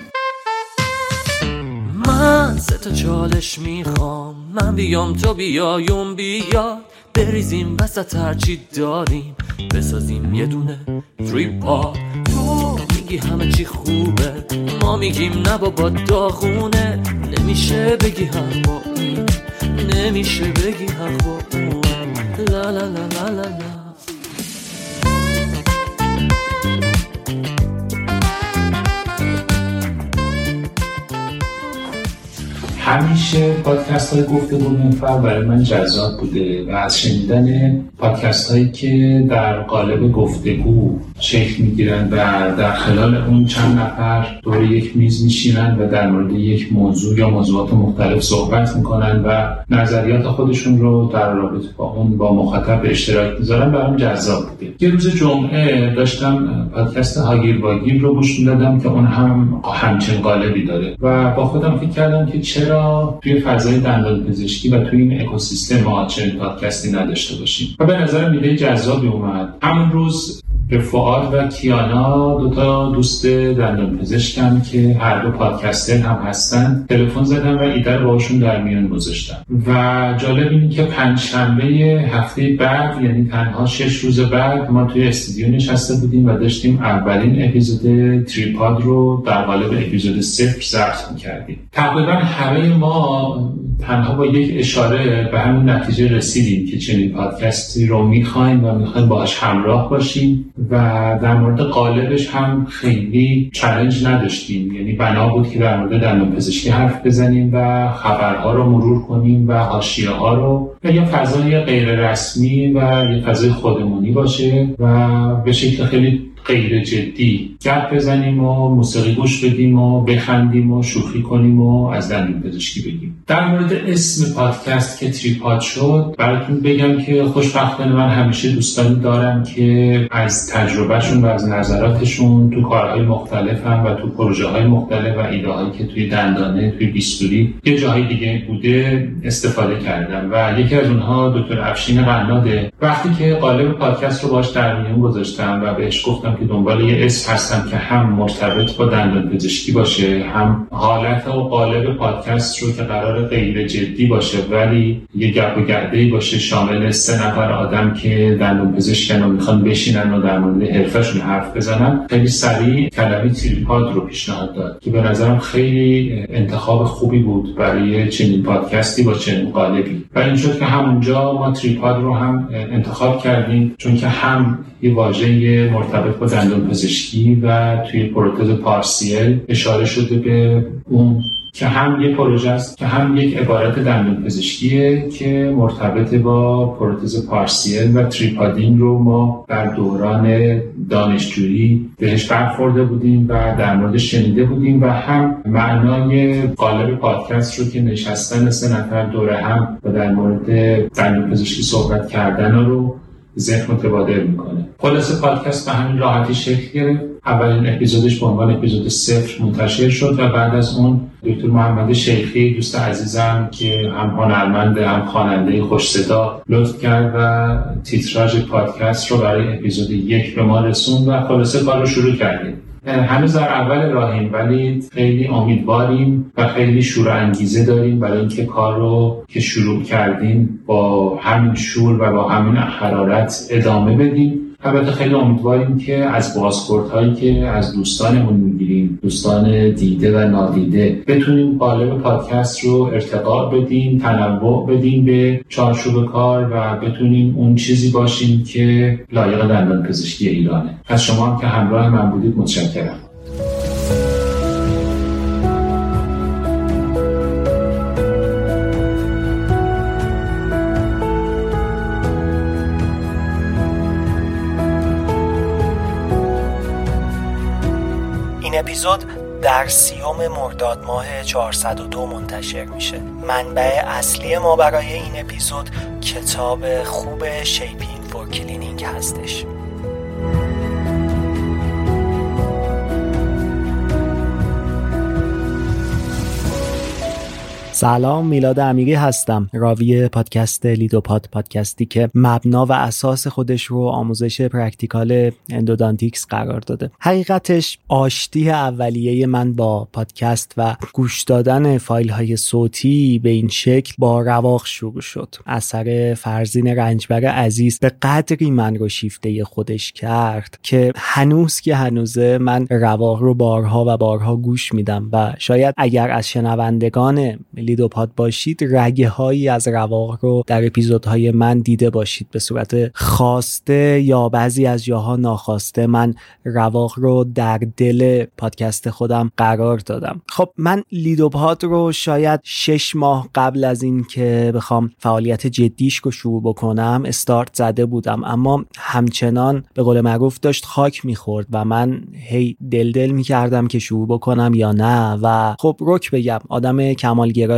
من سه تا چالش می‌خوام. من بیام تو بیایم بیا بریزیم وسط هرچی داریم. بسازیم یه دونه پا تو میگی همه چی خوبه. ما میگیم نه بابا داغونه. نمیشه بگی هم با این نمیشه بگی هم با اون لا لا لا لا لا, لا. همیشه پادکست های گفته محور برای من جذاب بوده و از شنیدن پادکست هایی که در قالب گفتگو شکل می‌گیرن و در خلال اون چند نفر دور یک میز میشینن و در مورد یک موضوع یا موضوعات مختلف صحبت می‌کنن و نظریات خودشون رو در رابطه با اون با مخاطب به اشتراک می‌ذارن برام جذاب بوده. یه روز جمعه داشتم پادکست هاگیر واگیر رو گوش می‌دادم که اون هم همچین قالبی داره و با خودم فکر کردم که چرا توی فضای دندان پزشکی و توی این اکوسیستم ما چنین پادکستی نداشته باشیم. و به نظر میده جذابی اومد. همون روز به فعاد و کیانا دو تا دوست دندان پزشکم که هر دو پادکستر هم هستن. تلفن زدم و ایده رو باشون در میان گذاشتم و جالب اینه که پنجشنبه هفته بعد یعنی تنها شش روز بعد ما توی استودیو نشسته بودیم و داشتیم اولین اپیزود تریپاد رو در قالب اپیزود صفر ضبط می‌کردیم. تقریبا همه ما تنها با یک اشاره به همین نتیجه رسیدیم که چنین پادکستی رو می‌خوایم و می‌خوایم باهاش همراه باشیم و در مورد قالبش هم خیلی چالش نداشتیم. یعنی بنا بود که در مورد دندان پزشکی حرف بزنیم و خبرها رو مرور کنیم و حاشیه ها رو و یه فضای غیر رسمی و یه فضای خودمونی باشه و به شکل خیلی غیر جدی. گپ بزنیم و موسیقی گوش بدیم و بخندیم و شوخی کنیم و از دندون پزشکی بگیم. در مورد اسم پادکست که تریپاد شد براتون بگم که خوشبختانه من همیشه دوستانی دارم که از تجربهشون و از نظراتشون تو کارهای مختلف هم و تو پروژه های مختلف و ایده هایی که توی دندانه توی بیستوری یه جاهای دیگه بوده استفاده کردم و یکی از اونها دکتر افشین قناده. وقتی که قالب پادکست رو باش در میون گذاشتم و بهش گفتم که دنبال یه اسم هستم که هم مرتبط با دندان پزشکی باشه هم حالت و قالب پادکست رو که قرار غیر جدی باشه ولی یه گپ و باشه شامل سه نفر آدم که دندان پزشکن و می‌خوان بشینن و در مورد حرفشون حرف بزنن. خیلی سریع کلمه تریپاد رو پیشنهاد داد که به نظرم خیلی انتخاب خوبی بود برای چنین پادکستی با چنین قالبی. و این شد که همونجا ما تریپاد رو هم انتخاب کردیم چون که هم یه واژه مرتبط با دندان پزشکی و توی پروتز پارسیل اشاره شده به اون که هم یک پروژه است که هم یک عبارت دندان پزشکیه که مرتبط با پروتز پارسیل و تریپادین رو ما در دوران دانشجویی بهش برخورده بودیم و در مورد شنیده بودیم و هم معنای قالب پادکست رو که نشستن سه نفر دوره هم و در مورد دندان پزشکی صحبت کردن رو ذهن متبادر می‌کنه. خلاصه پادکست به همین راحتی شکل گرفت. اولین اپیزودش به عنوان اپیزود صفر منتشر شد و بعد از اون دکتر محمد شیخی دوست عزیزم که هم هنرمند هم خواننده خوش صدا لطف کرد و تیتراژ پادکست رو برای اپیزود یک به ما رسوند و خلاصه کار رو شروع کردیم. هنوز در اول راهیم ولی خیلی امیدواریم و خیلی شور انگیزه داریم برای اینکه کار رو که شروع کردیم با همین شور و با همین حرارت ادامه بدیم. البته خیلی امیدواریم که از بازخورد هایی که از دوستانمون می‌گیریم دوستان دیده و نادیده بتونیم قالب پادکست رو ارتقا بدیم تنوع بدیم به چارچوب کار و بتونیم اون چیزی باشیم که لایق دندان پزشکی ایرانه. از شما هم که همراه من بودید متشکرم. اپیزود در سی‌ام مرداد ماه 402 منتشر میشه. منبع اصلی ما برای این اپیزود کتاب خوب Shaping for Cleaning هستش. سلام میلاد امیری هستم. راوی پادکست لیدوپاد پادکستی که مبنا و اساس خودش رو آموزش practical endodontics قرار داده. حقیقتش آشنایی اولیه من با پادکست و گوش دادن فایل های صوتی به این شکل با رواق شروع شد. اثر فرزین رنجبر عزیز به قدری من رو شیفته خودش کرد که هنوز که هنوزه من رواق رو بارها و بارها گوش میدم و شاید اگر از شنوندگان لیدوپاد باشید رگه هایی از رواق رو در اپیزودهای من دیده باشید به صورت خواسته یا بعضی از جاها ناخواسته. من رواق رو در دل پادکست خودم قرار دادم. خب من لیدوپاد رو شاید شش ماه قبل از این که بخوام فعالیت جدیش رو شروع بکنم استارت زده بودم. اما همچنان به قول معروف داشت خاک می‌خورد و من هی دل دل می‌کردم که شروع بکنم یا نه. و خب رک بگم آدم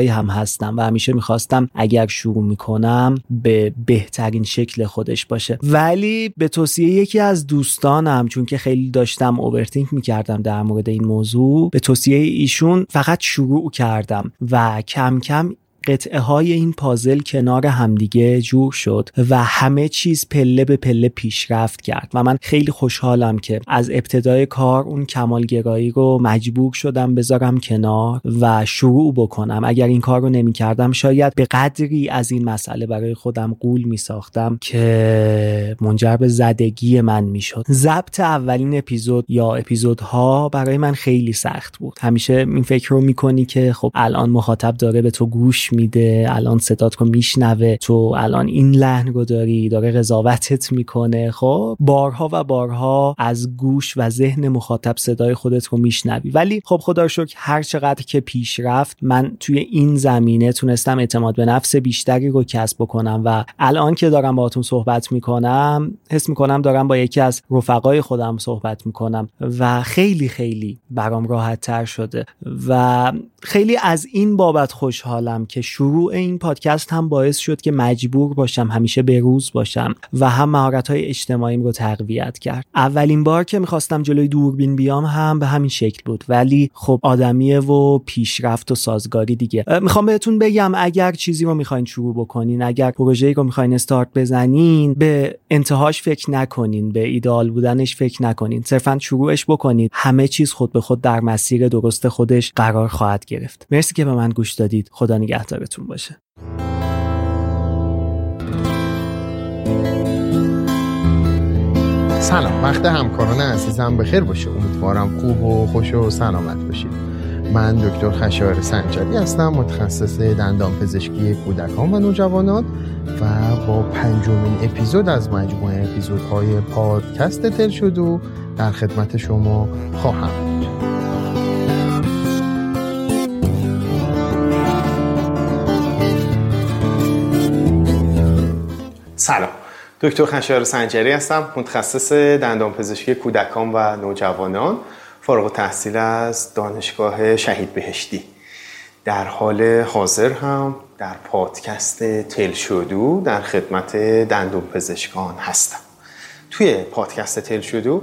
هم هستم و همیشه می‌خواستم اگر شروع می‌کنم به بهترین شکل خودش باشه. ولی به توصیه یکی از دوستانم چون که خیلی داشتم اوورتینک می‌کردم در مورد این موضوع به توصیه ایشون فقط شروع کردم و کم کم قطعه های این پازل کنار همدیگه جور شد و همه چیز پله به پله پیشرفت کرد و من خیلی خوشحالم که از ابتدای کار اون کمالگرایی رو مجبور شدم بذارم کنار و شروع بکنم. اگر این کار رو نمی کردم شاید به قدری از این مسئله برای خودم قول می ساختم که منجر به زدگی من می شد ضبط اولین اپیزود یا اپیزودها برای من خیلی سخت بود. همیشه این فکر رو می‌کنی که خب الان مخاطب داره به تو گوش میده الان صدات رو میشنوه. تو الان این لحن رو داری داره قضاوتت می‌کنه. خب بارها و بارها از گوش و ذهن مخاطب صدای خودت رو میشنوی. ولی خب خدا شکر هر چقدر که پیش رفت من توی این زمینه تونستم اعتماد به نفس بیشتری رو کسب بکنم و الان که دارم باهاتون صحبت می‌کنم حس می‌کنم دارم با یکی از رفقای خودم صحبت می‌کنم و خیلی خیلی برام راحت تر شده و خیلی از این بابت خوشحالم که شروع این پادکست هم باعث شد که مجبور باشم همیشه به روز باشم و هم مهارت های اجتماعیم رو تقویت کرد. اولین بار که می‌خواستم جلوی دوربین بیام هم به همین شکل بود ولی خب آدمیه و پیشرفت و سازگاری دیگه. می‌خوام بهتون بگم اگر چیزی رو می‌خواین شروع بکنین اگر پروژه‌ای رو می‌خواین استارت بزنین به انتهاش فکر نکنین به ایدال بودنش فکر نکنین. صرفا شروعش بکنید همه چیز خود به خود در مسیر درست خودش قرار خواهد گرفت. مرسی که به من گوش دادید. خدا نگهدارتون باشه. سلام وقت همکاران عزیزم بخیر باشه. امیدوارم خوب و خوش و سلامت باشید. من دکتر خشایار سنجری هستم متخصص دندان پزشکی کودکان و نوجوانان و با پنجمین اپیزود از مجموعه اپیزودهای پادکست تل شدو در خدمت شما خواهم سلام. دکتر خشایار سنجری هستم متخصص دندان پزشکی کودکان و نوجوانان فارغ تحصیل از دانشگاه شهید بهشتی. در حال حاضر هم در پادکست تل شدو در خدمت دندون پزشکان هستم. توی پادکست تل شدو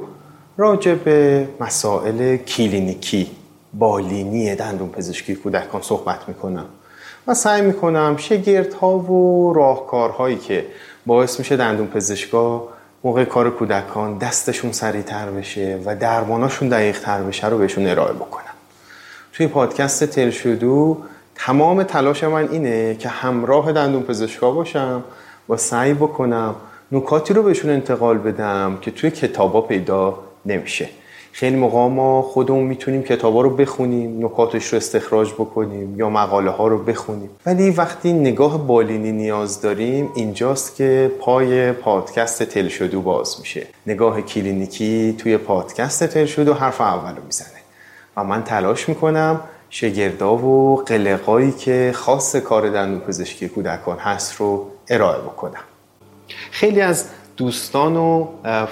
راجع به مسائل کلینیکی بالینی دندون پزشکی کودکان صحبت می‌کنم و سعی می‌کنم شگردها و راهکارهایی که باعث میشه دندون پزشکا موقع کار کودکان دستشون سریعتر بشه و درماناشون دقیق تر بشه رو بهشون ارائه بکنم توی پادکست تل شدو تمام تلاش من اینه که همراه دندون پزشکا باشم و سعی بکنم نکاتی رو بهشون انتقال بدم که توی کتابا پیدا نمیشه. خیلی موقع ما خودمون می‌تونیم کتابا رو بخونیم نکاتش رو استخراج بکنیم یا مقاله ها رو بخونیم. ولی وقتی نگاه بالینی نیاز داریم اینجاست که پای پادکست تلشدو باز میشه. نگاه کلینیکی توی پادکست تلشدو حرف اول رو می‌زنه. و من تلاش می‌کنم شگردا و قلقایی که خاص کار دندون پزشکی کودکان هست رو ارائه بکنم. خیلی از دوستان و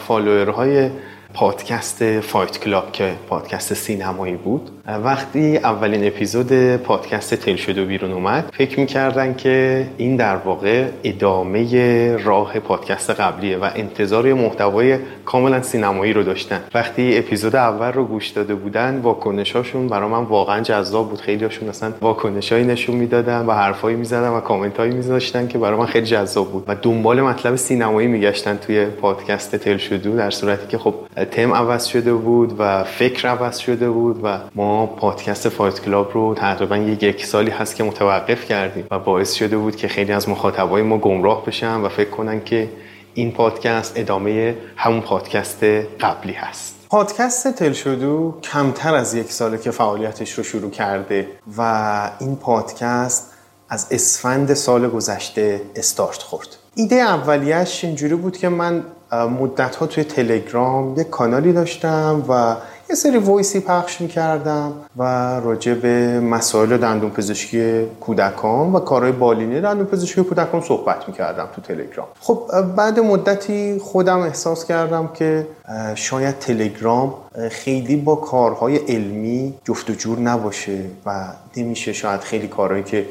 follower های پادکست Fight Club که پادکست سینمایی بود. وقتی اولین اپیزود پادکست تل و بیرون اومد فکر می‌کردن که این در واقع ادامه راه پادکست قبلیه و انتظار محتوای کاملا سینمایی رو داشتن. وقتی اپیزود اول رو گوش داده بودن واکنشاشون برای من واقعا جذاب بود. خیلی هاشون اصلا واکنشایی نشون می‌دادن و حرفایی می‌زدن و کامنتایی میذاشتن که برای من خیلی جذاب بود. و دنبال مطلب سینمایی میگشتن توی پادکست Tell Show Do در صورتی که خب تم عوض شده بود و فکر عوض شده بود و ما پادکست Fight Club رو تقریبا یک سالی هست که متوقف کردیم و باعث شده بود که خیلی از مخاطبای ما گمراه بشن و فکر کنن که این پادکست ادامه همون پادکست قبلی هست. پادکست تلشدو کمتر از یک ساله که فعالیتش رو شروع کرده و این پادکست از اسفند سال گذشته استارت خورد. ایده اولیش اینجوری بود که من مدت ها توی تلگرام یک کانالی داشتم و یه سری وایسی پخش می‌کردم و راجع به مسائل دندون پزشکی کودکان و کارهای بالینی دندون پزشکی کودکان صحبت می‌کردم تو تلگرام. خب بعد مدتی خودم احساس کردم که شاید تلگرام خیلی با کارهای علمی جفت و جور نباشه و نمیشه شاید خیلی کارهایی که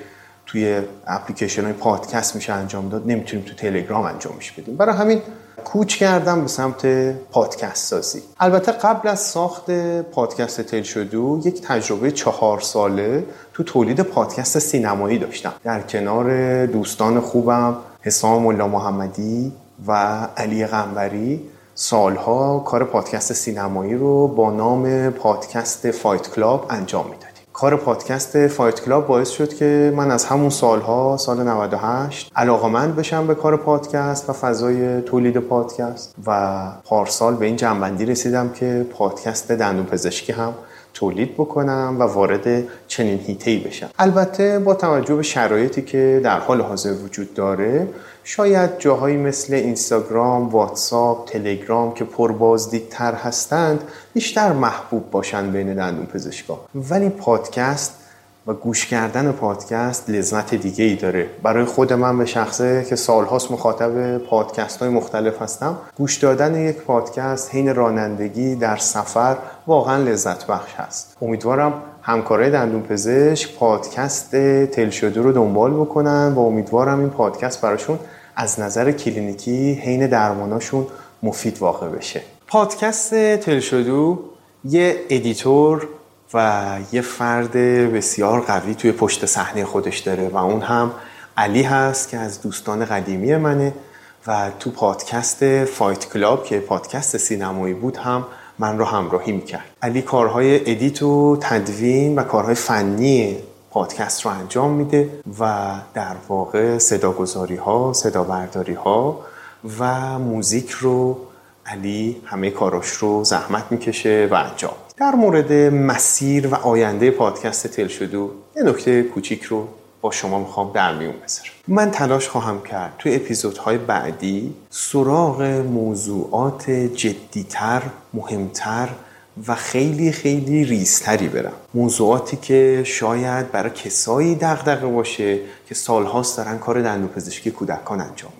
توی اپلیکیشن های پادکست میشه انجام داد نمی‌تونیم تو تلگرام انجامش بدیم. برای همین کوچ کردم به سمت پادکست سازی. البته قبل از ساخت پادکست تل شدو یک تجربه چهار ساله تو تولید پادکست سینمایی داشتم. در کنار دوستان خوبم حسام ملا محمدی و علی غنبری سالها کار پادکست سینمایی رو با نام پادکست Fight Club انجام می‌دادیم. کار پادکست Fight Club باعث شد که من از همون سالها سال 98 علاقمند بشم به کار پادکست و فضای تولید پادکست و پارسال به این جمع‌بندی رسیدم که پادکست دندون پزشکی هم تولید بکنم و وارد چنین حیطه‌ای بشم. البته با توجه به شرایطی که در حال حاضر وجود داره شاید جاهایی مثل اینستاگرام، واتساپ، تلگرام که پربازدیدتر هستند بیشتر محبوب باشند بین دندون پزشکا ولی پادکست و گوش کردن پادکست لذت دیگه ای داره. برای خود من به شخصه که سالهاست مخاطب پادکست های مختلف هستم گوش دادن یک پادکست حین رانندگی در سفر واقعا لذت بخش هست. امیدوارم همکارای دندون پزشک پادکست Tell رو دنبال بکنن و امیدوارم این پادکست براشون از نظر کلینیکی حین درماناشون مفید واقع بشه. پادکست Tell Show Do یه editor و یه فرد بسیار قوی توی پشت صحنه خودش داره و اون هم علی هست که از دوستان قدیمی منه و تو پادکست Fight Club که پادکست سینمایی بود هم من رو همراهی می‌کرد. علی کارهای edit و تدوین و کارهای فنی پادکست رو انجام میده و در واقع صداگذاری ها صدا برداری ها و موزیک رو علی همه کاراش رو زحمت می‌کشه و انجام. در مورد مسیر و آینده پادکست تل شدو یه نکته کوچیک رو با شما می‌خوام در میون بذارم. من تلاش خواهم کرد توی اپیزودهای بعدی سراغ موضوعات جدیتر مهمتر و خیلی خیلی ریزتری برم. موضوعاتی که شاید برای کسایی دغدغه باشه که سالهاست دارن کار دندوپزشکی کودکان انجام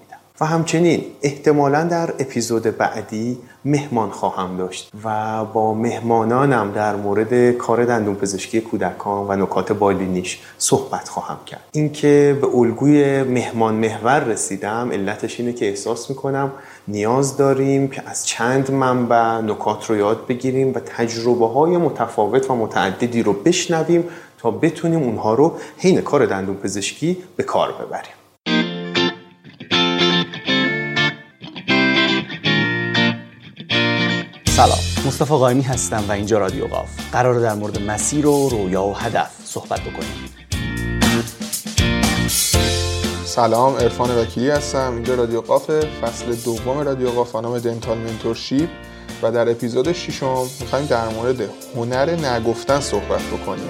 و همچنین احتمالا در اپیزود بعدی مهمان خواهم داشت و با مهمانانم در مورد کار دندون پزشکی کودکان و نکات بالینیش صحبت خواهم کرد. اینکه به الگوی مهمان محور رسیدم علتش اینه که احساس می‌کنم نیاز داریم که از چند منبع نکات رو یاد بگیریم و تجربه های متفاوت و متعددی رو بشنویم تا بتونیم اونها رو حین کار دندون پزشکی به کار ببریم. سلام. مصطفی قائمی هستم و اینجا رادیو قاف. قرار در مورد مسیر و رویا و هدف صحبت بکنیم. سلام عرفان وکیلی هستم. اینجا رادیو قاف. فصل دوم رادیو قاف. نام دنتال منتورشیپ. و در اپیزود ششم می‌خوایم در مورد هنر نگفتن صحبت بکنیم.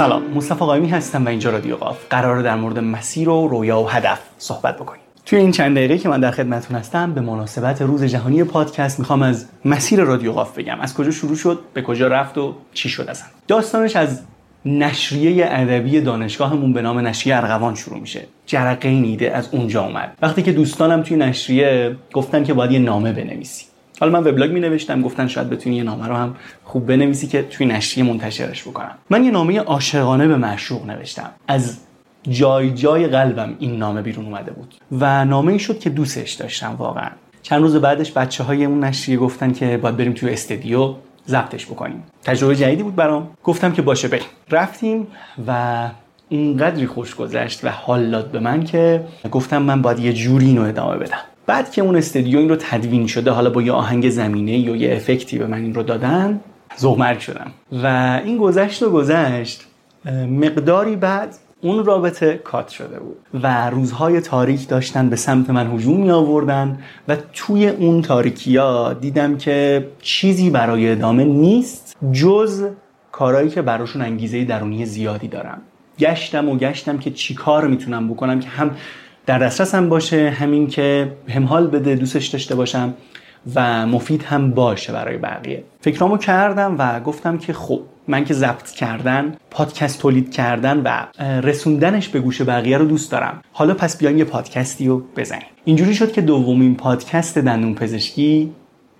سلام مصطفی قایمی هستم و اینجا رادیو قاف. قرار در مورد مسیر و رویا و هدف صحبت بکنیم. توی این چند دقیقه که من در خدمتتون هستم به مناسبت روز جهانی پادکست می‌خوام از مسیر رادیو قاف بگم. از کجا شروع شد به کجا رفت و چی شد اصلا داستانش از نشریه ادبی دانشگاهمون به نام نشریه ارغوان شروع میشه. جرقه این ایده از اونجا اومد. وقتی که دوستانم توی نشریه گفتن که باید یه نامه بنویسی. حالا من وبلاگ می نوشتم گفتن شاید بتونی یه نامه رو هم خوب بنویسی که توی نشریه منتشرش بکنم. من یه نامه عاشقانه به معشوق نوشتم. از جای جای قلبم این نامه بیرون اومده بود و نامه ای شد که دوستش داشتم واقعا. چند روز بعدش بچه های اون نشریه گفتن که باید بریم توی استدیو ضبطش بکنیم. تجربه جدیدی بود برام. گفتم که باشه بریم. رفتیم و اینقدری خوش گذشت و حال داد به من که گفتم من باید یه جوری اینو ادامه بدم. بعد که اون استدیو این رو تدوین شده حالا با یه آهنگ زمینه یا یه افکتی به من این رو دادن زغمرگ شدم. و این گذشت و گذشت مقداری بعد اون رابطه کات شده بود و روزهای تاریک داشتن به سمت من هجوم می آوردن و توی اون تاریکی ها دیدم که چیزی برای ادامه نیست جز کارهایی که براشون انگیزه درونی زیادی دارم. گشتم و گشتم که چی کار می‌تونم بکنم که هم در دسترسم باشه همین که هم حال بده دوستش داشته باشم و مفید هم باشه برای بقیه. فکرامو کردم و گفتم که خب من که ضبط کردن پادکست تولید کردن و رسوندنش به گوش بقیه رو دوست دارم. حالا پس بیایم یه پادکستی رو بزنیم. اینجوری شد که دومین پادکست دندون پزشکی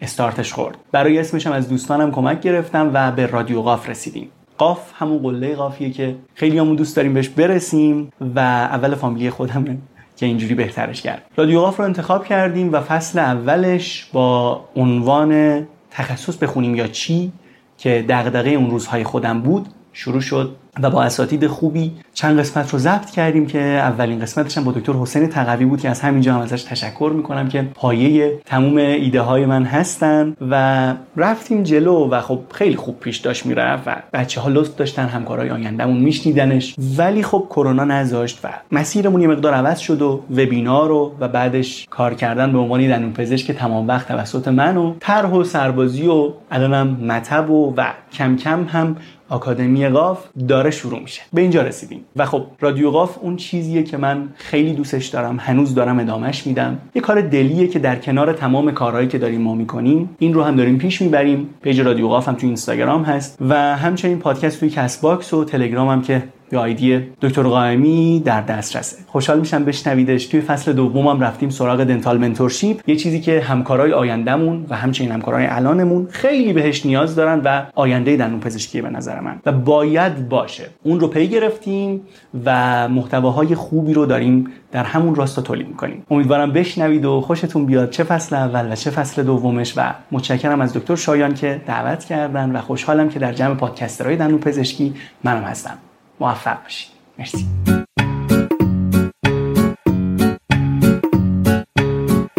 استارتش خورد. برای اسمش هم از دوستانم کمک گرفتم و به رادیو قاف رسیدیم. قاف همون قله قافیه که خیلی همون دوست داریم بهش برسیم و اول فامیلی خودمه. که اینجوری بهترش کرد. رادیو قاف رو انتخاب کردیم و فصل اولش با عنوان تخصص بخونیم یا چی که دغدغه اون روزهای خودم بود شروع شد و با اساتید خوبی چند قسمت رو ضبط کردیم که اولین قسمتش هم با دکتر حسین تقوی بود که از همینجا هم ازش تشکر می‌کنم که پایه تموم ایده های من هستن و رفتیم جلو و خب خیلی خوب پیش داشت می‌رفت و بچه ها لطف داشتن همکارای آیندهمون میشنیدنش. ولی خب کرونا نذاشت و مسیرمون یه مقدار عوض شد و وبینار رو و بعدش کار کردن به عنوان دندون پزشک تمام وقت توسط من و طرح و سربازی و الانم مطب و, و کم کم هم آکادمی قاف داره شروع میشه. به اینجا رسیدیم. و خب رادیو قاف اون چیزیه که من خیلی دوستش دارم. هنوز دارم ادامش میدم. یه کار دلیه که در کنار تمام کارهایی که داریم ما می‌کنیم این رو هم داریم پیش می‌بریم. page رادیو قاف هم تو اینستاگرام هست. و همچنین پادکست توی Castbox و تلگرام هم که به آیدی دکتر قائمی در دسترسه. خوشحال میشم بشنویدش. توی فصل دومم رفتیم سراغ دنتال منتورشیپ. یه چیزی که همکارای آیندهمون و همچنین همکارای الانمون خیلی بهش نیاز دارن و آینده دندون پزشکی به نظر من. و باید باشه. اون رو پی گرفتیم و محتواهای خوبی رو داریم در همون راستا تولید می‌کنیم. امیدوارم بشنوید و خوشتون بیاد چه فصل اول و چه فصل دومش و متشکرم از دکتر شایان که دعوت کردن و خوشحالم که در جمع پادکسترهای دندون پزشکی منم هستم. موفق باشید. مرسی.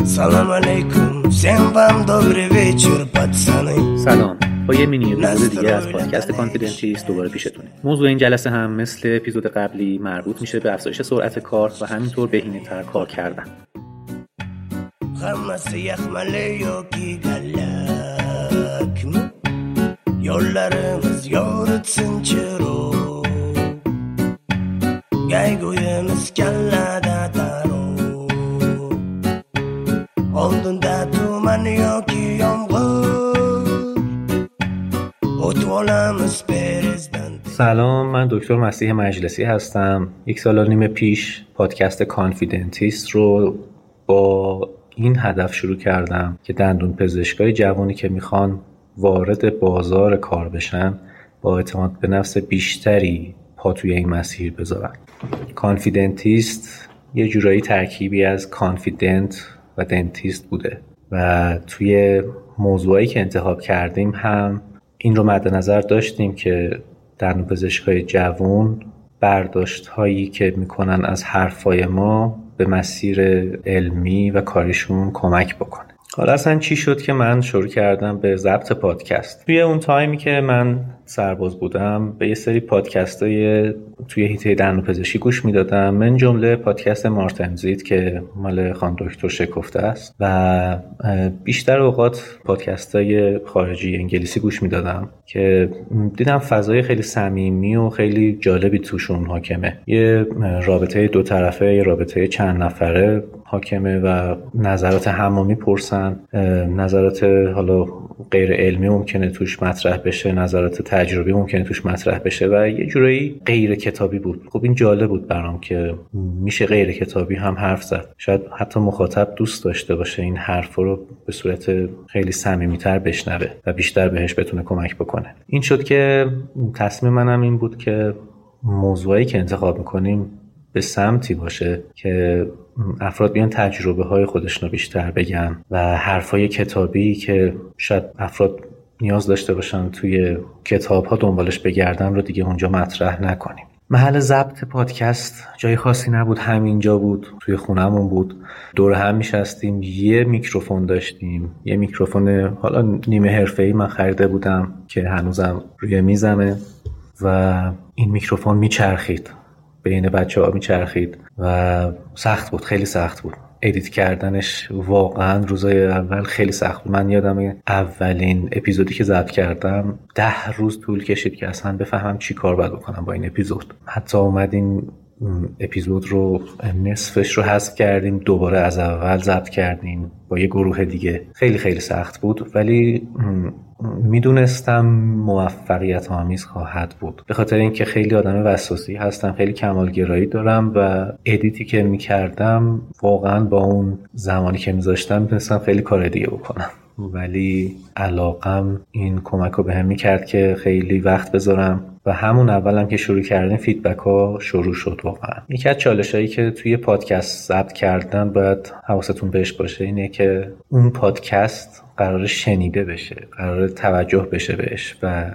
سلام علیکم. سیم دوبری ویچور سلام. با یه مینی اپیزود دیگه از پادکست کانفیدنتیست دوباره پیشتونه. موضوع این جلسه هم مثل اپیزود قبلی مربوط میشه به افزایش سرعت کار و همینطور بهینه تر کار کردن. خمس یخمله yoki galak Yollarımız yoğurtsun سلام من دکتر مسیح مجلسی هستم. یک سال و نیم پیش پادکست کانفیدنتیست رو با این هدف شروع کردم که دندون پزشکای جوانی که می‌خوان وارد بازار کار بشن با اعتماد به نفس بیشتری پا توی این مسیر بذارن. Confidentist یه جورایی ترکیبی از confident و dentist بوده و توی موضوعی که انتخاب کردیم هم این رو مد نظر داشتیم که دندون پزشکای جوون برداشت هایی که می‌کنن از حرفای ما به مسیر علمی و کاریشون کمک بکنه. حالا اصلا چی شد که من شروع کردم به ضبط پادکست؟ توی اون تایمی که من سرباز بودم به یه سری پادکست های توی هیته دندون پزشکی گوش می‌دادم. من جمله پادکست مارتنزید که مال خان دکتر شکفته است و بیشتر اوقات پادکست های خارجی انگلیسی گوش می‌دادم که دیدم فضای خیلی صمیمی و خیلی جالبی توشون حاکمه. یه رابطه دو طرفه یه رابطه چند نفره حاکمه و نظرات همو نظرات حالا غیر علمی ممکنه توش مطرح بشه نظرات تجربی ممکنه توش مطرح بشه و یه جورایی غیر کتابی بود. خب این جالب بود برام که میشه غیر کتابی هم حرف زد. شاید حتی مخاطب دوست داشته باشه این حرف رو به صورت خیلی صمیمیتر بشنوه و بیشتر بهش بتونه کمک بکنه. این شد که تصمیم منم این بود که موضوعی که انتخاب می‌کنیم به سمتی باشه که افراد بیان تجربه های خودشون رو بیشتر بگن و حرفای کتابی که شاید افراد نیاز داشته باشن توی کتاب ها دنبالش بگردن رو دیگه اونجا مطرح نکنیم. محل ضبط پادکست جای خاصی نبود همینجا بود توی خونهمون بود. دور هم میشستیم یه میکروفون داشتیم یه میکروفون حالا نیمه ای من خریده بودم که هنوزم روی میزمه و این میکروفون میچرخید. بین بچه ها میچرخید و سخت بود خیلی سخت بود. ادیت کردنش واقعا روزای اول خیلی سخت من یادم اولین اپیزودی که ضبط کردم ده روز طول کشید که اصلا بفهمم چی کار باید بکنم با این اپیزود. حتی اومدیم اپیزود رو نصفش رو حذف کردیم دوباره از اول ضبط کردیم با یه گروه دیگه. خیلی خیلی سخت بود ولی می‌دونستم موفقیت آمیز خواهد بود. به خاطر اینکه خیلی آدم وسواسی هستم خیلی کمالگرایی دارم و edit ی که می‌کردم واقعا با اون زمانی که میذاشتم می‌تونستم خیلی کار دیگه بکنم. ولی علاقم این کمک رو بهم می‌کرد که خیلی وقت بذارم و همون اولم که شروع کردیم feedback ها شروع شد واقعا. یکی از چالش هایی که توی پادکست ضبط کردن باید حواستون بهش باشه اینه که اون پادکست قرار شنیده بشه قرار توجه بشه بهش و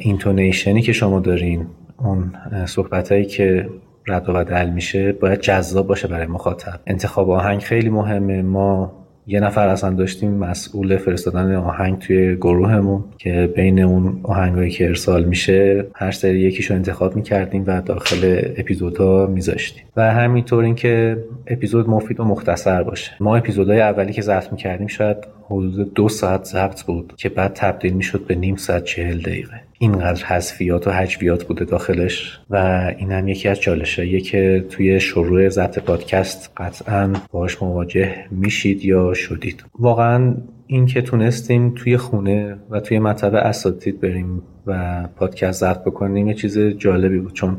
اینتونیشنی که شما دارین اون صحبت هایی که رد و بدل میشه باید جذاب باشه برای مخاطب. انتخاب آهنگ خیلی مهمه. ما یه نفر اصلا داشتیم مسئول فرستادن آهنگ توی گروهمون که بین اون آهنگایی که ارسال میشه هر سری یکیشو انتخاب می‌کردیم و داخل اپیزودها میذاشتیم. و همینطور اینکه اپیزود مفید و مختصر باشه. ما اپیزودهای اولی که ضبط می‌کردیم شاید حدود دو ساعت ضبط بود که بعد تبدیل می‌شد به نیم ساعت چهل دقیقه. اینقدر حذفیات و حجویات بوده داخلش و این هم یکی از چالشاییه که توی شروع ضبط پادکست قطعا باش مواجه میشید یا شدید. واقعا این که تونستیم توی خونه و توی مطب اساتید بریم و پادکست ضبط بکنیم یه چیز جالبی بود چون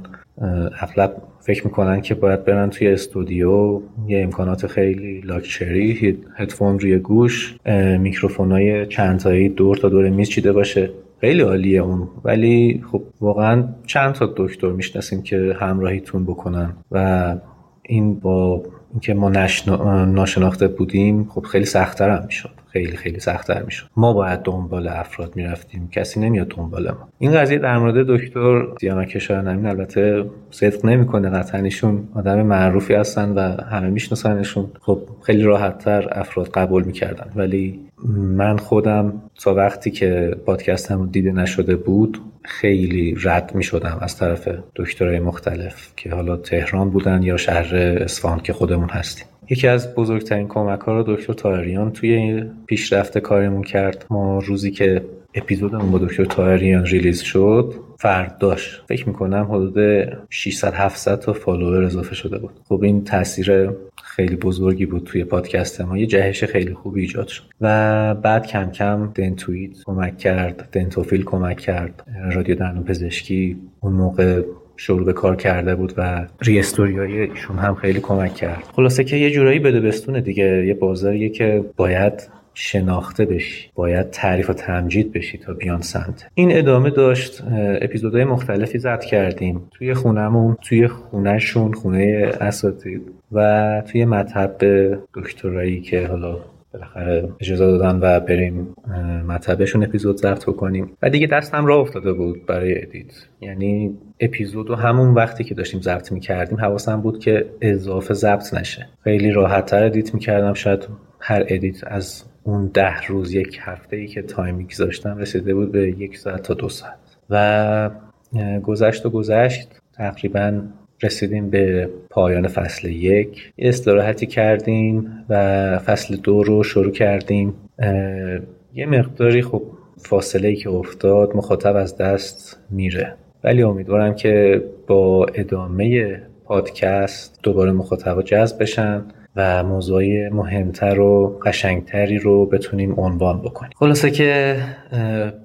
اغلب فکر می‌کنن که باید برن توی استودیو یه امکانات خیلی لاکچری هدفون روی گوش میکروفون های چندتایی دور تا دور میز چیده باشه. خیلی عالیه اون. ولی خب واقعا چند تا دکتر می‌شناسیم که همراهیتون بکنن و این با اینکه ما ناشناخته بودیم خب خیلی سختتر هم می‌شد. خیلی خیلی سختتر می‌شد. ما باید دنبال افراد می‌رفتیم. کسی نمیاد دنبال ما. این قضیه در مورد دکتر سیامک نمین البته صدق نمی‌کنه. قطعا ایشون آدم معروفی هستن و همه میشناسنشون. خب خیلی راحتتر افراد قبول می‌کردن. ولی من خودم تا وقتی که پادکستم دیده نشده بود خیلی رد می شدم از طرف دکترهای مختلف که حالا تهران بودن یا شهر اصفهان که خودمون هستیم. یکی از بزرگترین کمک ها رو دکتر تاهریان توی پیشرفت کارمون کرد. ما روزی که اپیزودمون با دکتر تاهریان ریلیز شد فرداش فکر می‌کنم حدود 600 700 تا فالوور اضافه شده بود. خب این تاثیر خیلی بزرگی بود توی پادکست ما. یه جهش خیلی خوبی ایجاد شد. و بعد کم کم دنتویت کمک کرد دنتوفیل کمک کرد. رادیو دندون پزشکی اون موقع شروع به کار کرده بود و ریستوری ایشون هم خیلی کمک کرد. خلاصه که یه جورایی بده بستونه دیگه. یه بازاریه که باید شناخته بشی. باید تعریف و تمجید بشی تا بیان سمت. این ادامه داشت. اپیزودهای مختلفی ضبط کردیم. توی خونهمون توی خونهشون خونه اساتید و توی مطب دکترایی که حالا بالاخره اجازه دادن و بریم مطبشون اپیزود ضبط کنیم و دیگه دستم راه افتاده بود برای edit. یعنی اپیزود و همون وقتی که داشتیم ضبط می‌کردیم حواسم بود که اضافه ضبط نشه. خیلی راحت تر edit می‌کردم. شاید هر edit از اون ده روز یک هفته ای که time میگذاشتم رسیده بود به یک ساعت تا دو ساعت. و گذشت و گذشت. تقریبا رسیدیم به پایان فصل یک. یه استراحتی کردیم و فصل دو رو شروع کردیم. یه مقداری خب فاصله ای که افتاد مخاطب از دست میره. ولی امیدوارم که با ادامه پادکست دوباره مخاطب جذب بشن. و موضوعی مهمتر و قشنگتری رو بتونیم عنوان بکنیم. خلاصه که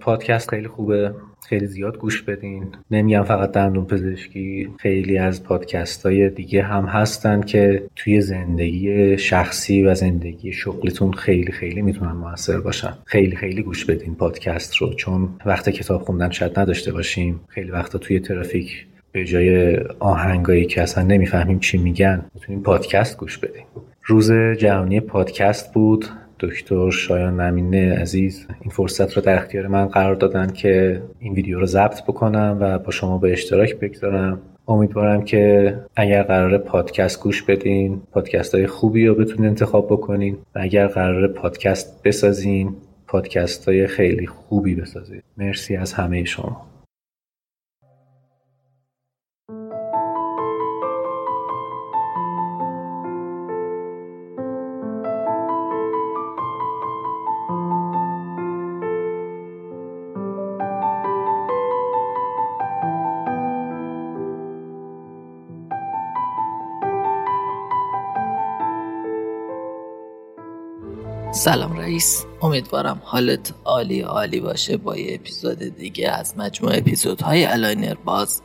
پادکست خیلی خوبه. خیلی زیاد گوش بدین. نمیگم فقط دندون پزشکی خیلی از پادکست های دیگه هم هستن که توی زندگی شخصی و زندگی شغلتون خیلی خیلی می‌تونن موثر باشن. خیلی خیلی گوش بدین پادکست رو. چون وقت کتاب خوندن شاید نداشته باشیم. خیلی وقتا توی ترافیک به جای آهنگایی که اصلا نمی‌فهمیم چی میگن می‌تونیم پادکست گوش بدیم. روز جهانی پادکست بود. دکتر شایان نمینه عزیز این فرصت رو در اختیار من قرار دادن که این ویدیو رو ضبط بکنم و با شما به اشتراک بگذارم. امیدوارم که اگر قرار پادکست گوش بدین پادکست های خوبی رو بتونین انتخاب بکنین و اگر قرار پادکست بسازین پادکست های خیلی خوبی بسازید مرسی از همه شما. سلام رئیس. امیدوارم حالت عالی عالی باشه با یه اپیزود دیگه از مجموعه اپیزودهای Aligner Boss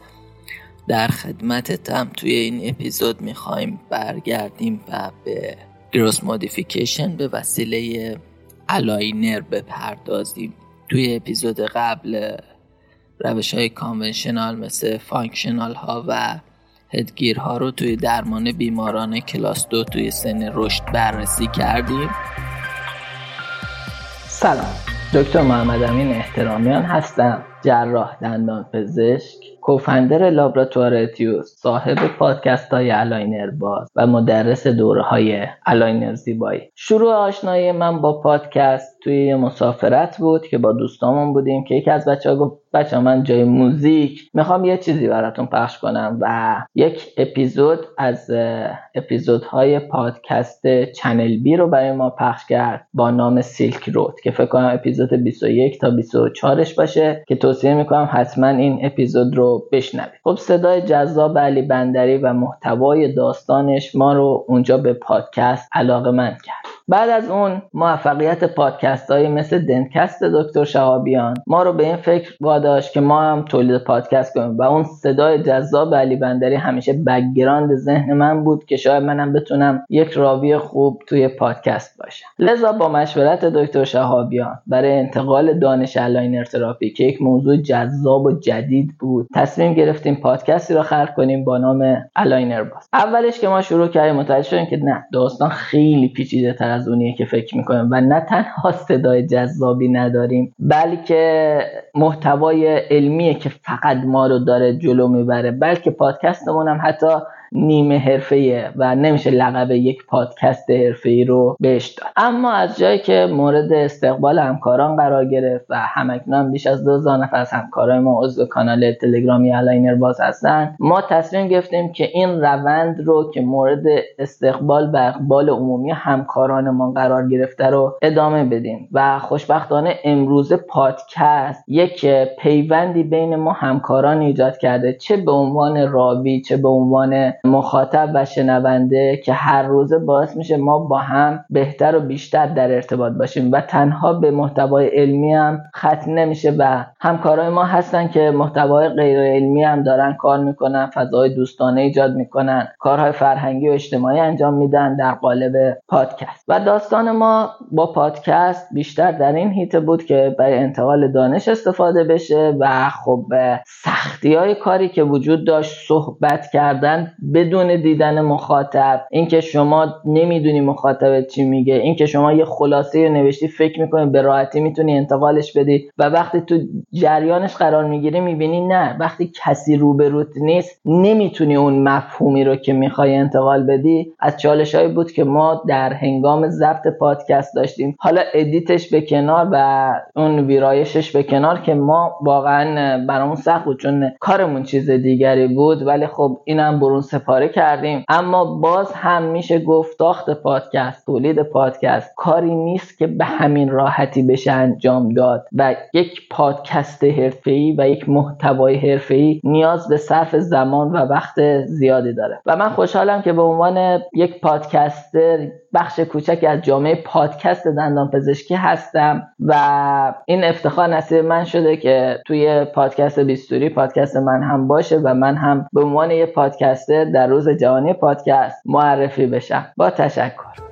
در خدمتتم توی این اپیزود می‌خوایم برگردیم و به growth modification به وسیله aligner بپردازیم. توی اپیزود قبل روش های conventional مثل functional ها و headgear ها رو توی درمان بیماران کلاس دو توی سن رشد بررسی کردیم. سلام. دکتر محمد امین احترامیان هستم. جراح دندان پزشک co-founder لابراتوار اتیوس صاحب پادکست های Aligner Boss و مدرس دوره های aligner زیبایی. شروع آشنایی من با پادکست توی یه مسافرت بود که با دوستامون بودیم که یکی از بچه ها گفت بچه ها من جای موزیک می‌خوام یه چیزی براتون پخش کنم و یک اپیزود از اپیزودهای پادکست Channel B رو برای ما پخش کرد با نام Silk Road که فکر کنم اپیزود 21 تا 24ش باشه که توصیه می‌کنم حتما این اپیزود رو بشنوید. خب صدای جذاب علی بندری و محتوای داستانش ما رو اونجا به پادکست علاقه‌مند کرد. بعد از اون موفقیت پادکست های مثل دنتکست دکتر شهابیان ما رو به این فکر واداشت که ما هم تولید پادکست کنیم و اون صدای جذاب علی بندری همیشه background ذهن من بود که شاید منم بتونم یک راوی خوب توی پادکست باشم. لذا با مشورت دکتر شهابیان برای انتقال دانش aligner therapy که یک موضوع جذاب و جدید بود تصمیم گرفتیم پادکستی رو خلق کنیم با نام الاینر باز. اولش که ما شروع کردیم متوجه شدیم که نه داستان خیلی پیچیده تر از اونیه که فکر می‌کنیم و نه تنها صدای جذابی نداریم بلکه محتوای علمیه که فقط ما رو داره جلو می‌بره. بلکه پادکستمون هم حتی نیمه حرفه‌ایه و نمیشه لقب یک پادکست حرفه‌ای رو بهش داد. اما از جایی که مورد استقبال همکاران قرار گرفت و همکنون بیش از 2000 نفر از همکارای ما عضو کانال تلگرامی الاینر باز هستن ما تصمیم گرفتیم که این روند رو که مورد استقبال و اقبال عمومی همکاران ما قرار گرفته رو ادامه بدیم. و خوشبختانه امروز پادکست یک پیوندی بین ما همکاران ایجاد کرده چه به عنوان راوی چه به عنوان مخاطب و شنونده که هر روزه باعث میشه ما با هم بهتر و بیشتر در ارتباط باشیم و تنها به محتوای علمی هم ختم نمیشه و همکارای ما هستن که محتوای غیر علمی هم دارن کار می‌کنن فضای دوستانه ایجاد می‌کنن کارهای فرهنگی و اجتماعی انجام میدن در قالب پادکست. و داستان ما با پادکست بیشتر در این هیته بود که برای انتقال دانش استفاده بشه و خب سختی های کاری که وجود داشت صحبت کردن بدون دیدن مخاطب اینکه شما نمی‌دونی مخاطب چی میگه اینکه شما یه خلاصه نوشتی فکر می‌کنی به راحتی می‌تونی انتقالش بدی و وقتی تو جریانش قرار می‌گیری می‌بینی نه وقتی کسی روبروت نیست نمی‌تونی اون مفهومی رو که می‌خوای انتقال بدی. از چالش بود که ما در هنگام ضبط پادکست داشتیم. حالا edit ش به کنار و اون ویرایشش به کنار که ما واقعا برامون سخت بود چون کارمون چیز دیگری بود. ولی خب اینم برون سپاری کردیم. اما باز هم میشه گفت ساخت پادکست تولید پادکست. کاری نیست که به همین راحتی بشه انجام داد. و یک پادکست حرفه‌ای و یک محتوای حرفه‌ای نیاز به صرف زمان و وقت زیادی داره. و من خوشحالم که به عنوان یک پادکستر بخش کوچکی از جامعه پادکست دندان پزشکی هستم و این افتخار نصیب من شده که توی پادکست بیستوری پادکست من هم باشه و من هم به عنوان یک پادکستر در روز جهانی پادکست معرفی بشم. با تشکر.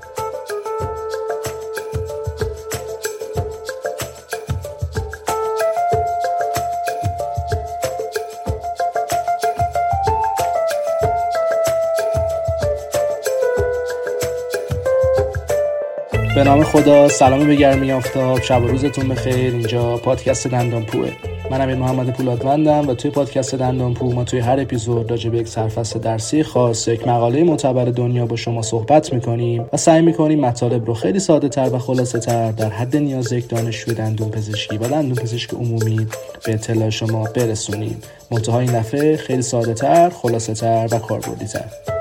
به نام خدا سلام به گرمی آفتاب. شب و روزتون بخیر. اینجا پادکست دندان پوه من امیر محمد پولادوندم و توی پادکست دندان پو ما توی هر اپیزود راجع به یک سرفصل درسی خاص یک مقاله معتبر دنیا با شما صحبت می‌کنیم و سعی می‌کنیم مطالب رو خیلی ساده تر و خلاصه تر در حد نیاز یک دانشجوی دندون پزشکی و دندون پزشک عمومی به اطلاع شما برسونیم. منتها این دفعه خیلی ساده تر خلاصه تر و کاربردی تر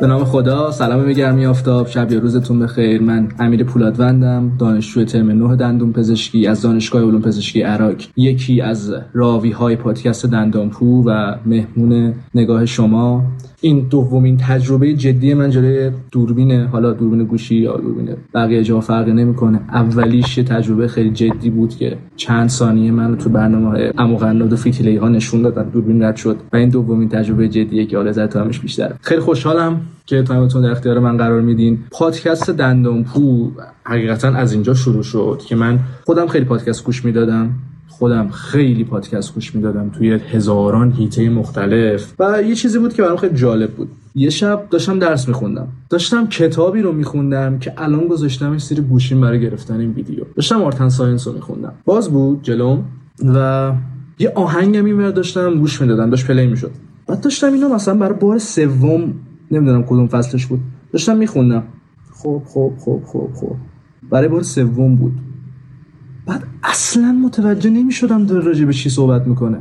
به نام خدا سلام به گرمی آفتاب شب یا روزتون بخیر. من امیر پولادوندم دانشجوی ترم 9 دندون پزشکی از دانشگاه علوم پزشکی عراق. یکی از راوی های پادکست دندانپو و مهمون نگاه شما. این دومین تجربه جدی من جلوی دوربین حالا دوربین گوشی یا دوربین بقیه جا فرقی نمی‌کنه. اولیش یه تجربه خیلی جدی بود که چند ثانیه من تو برنامه اموقناد و فیتیلی ها نشون دادن. دوربین رد شد. و این دومین تجربه جدیه که حالا همش بیشتره. خیلی خوشحالم. که time تون در اختیار من قرار میدین. پادکست دندانپو حقیقتا از اینجا شروع شد که من خودم خیلی پادکست گوش می‌دادم. خودم خیلی پادکست گوش می‌دادم توی هزاران حیطه مختلف. و یه چیزی بود که برام خیلی جالب بود. یه شب داشتم درس میخوندم. داشتم کتابی رو میخوندم که الان گذاشتم زیر گوشیم برای گرفتن این ویدیو. داشتم Art and Science رو میخوندم. باز بود جلوم و یه آهنگم این داشتم گوش می‌دادم داشت play می‌شد. بعد داشتم اینو مثلا برای بار سوم نمی‌دونم کدوم فصلش بود. داشتم میخوندم. خب خب خب خب خب. برای بار سوم بود. بعد اصلا متوجه نمی‌شدم داره راجع به چی صحبت می‌کنه.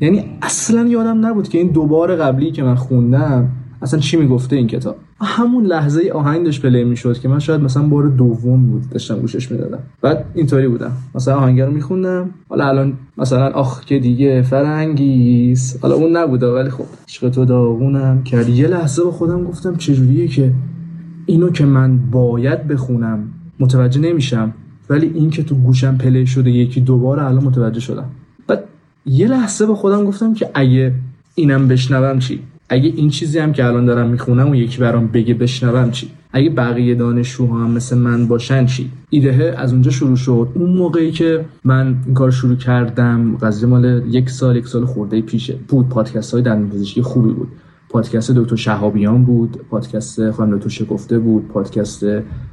یعنی اصلا یادم نبود که این دوبار قبلی که من خوندم اصلا چی می‌گفته این کتاب؟ همون لحظه آهنگ داشت پلی می‌شد که من شاید مثلا بار دوم بود داشتم گوشش می‌دادم. بعد اینطوری بودم. مثلا آهنگ رو میخوندم. حالا الان مثلا آخ که دیگه فرنگیس حالا اون نبوده ولی خب عشق تو داغونم کرد یه لحظه با خودم گفتم چجوریه که اینو که من باید بخونم متوجه نمیشم. ولی این که تو گوشم play شده یکی دوباره الان متوجه شدم. بعد یه لحظه با خودم گفتم که اگه اینم بشنوم چی؟ اگه این چیزی هم که الان دارم می‌خونم و یکی برام بگه بشنوم چی؟ اگه بقیه دانشجوها هم مثل من باشن چی؟ ایده از اونجا شروع شد. اون موقعی که من این کار شروع کردم قضیه مال یک سال یک سال خورده پیشه بود. پادکست های پزشکی خوبی بود. پادکست دکتر شهابیان بود پادکست خانم دکتر شکفته بود پادکست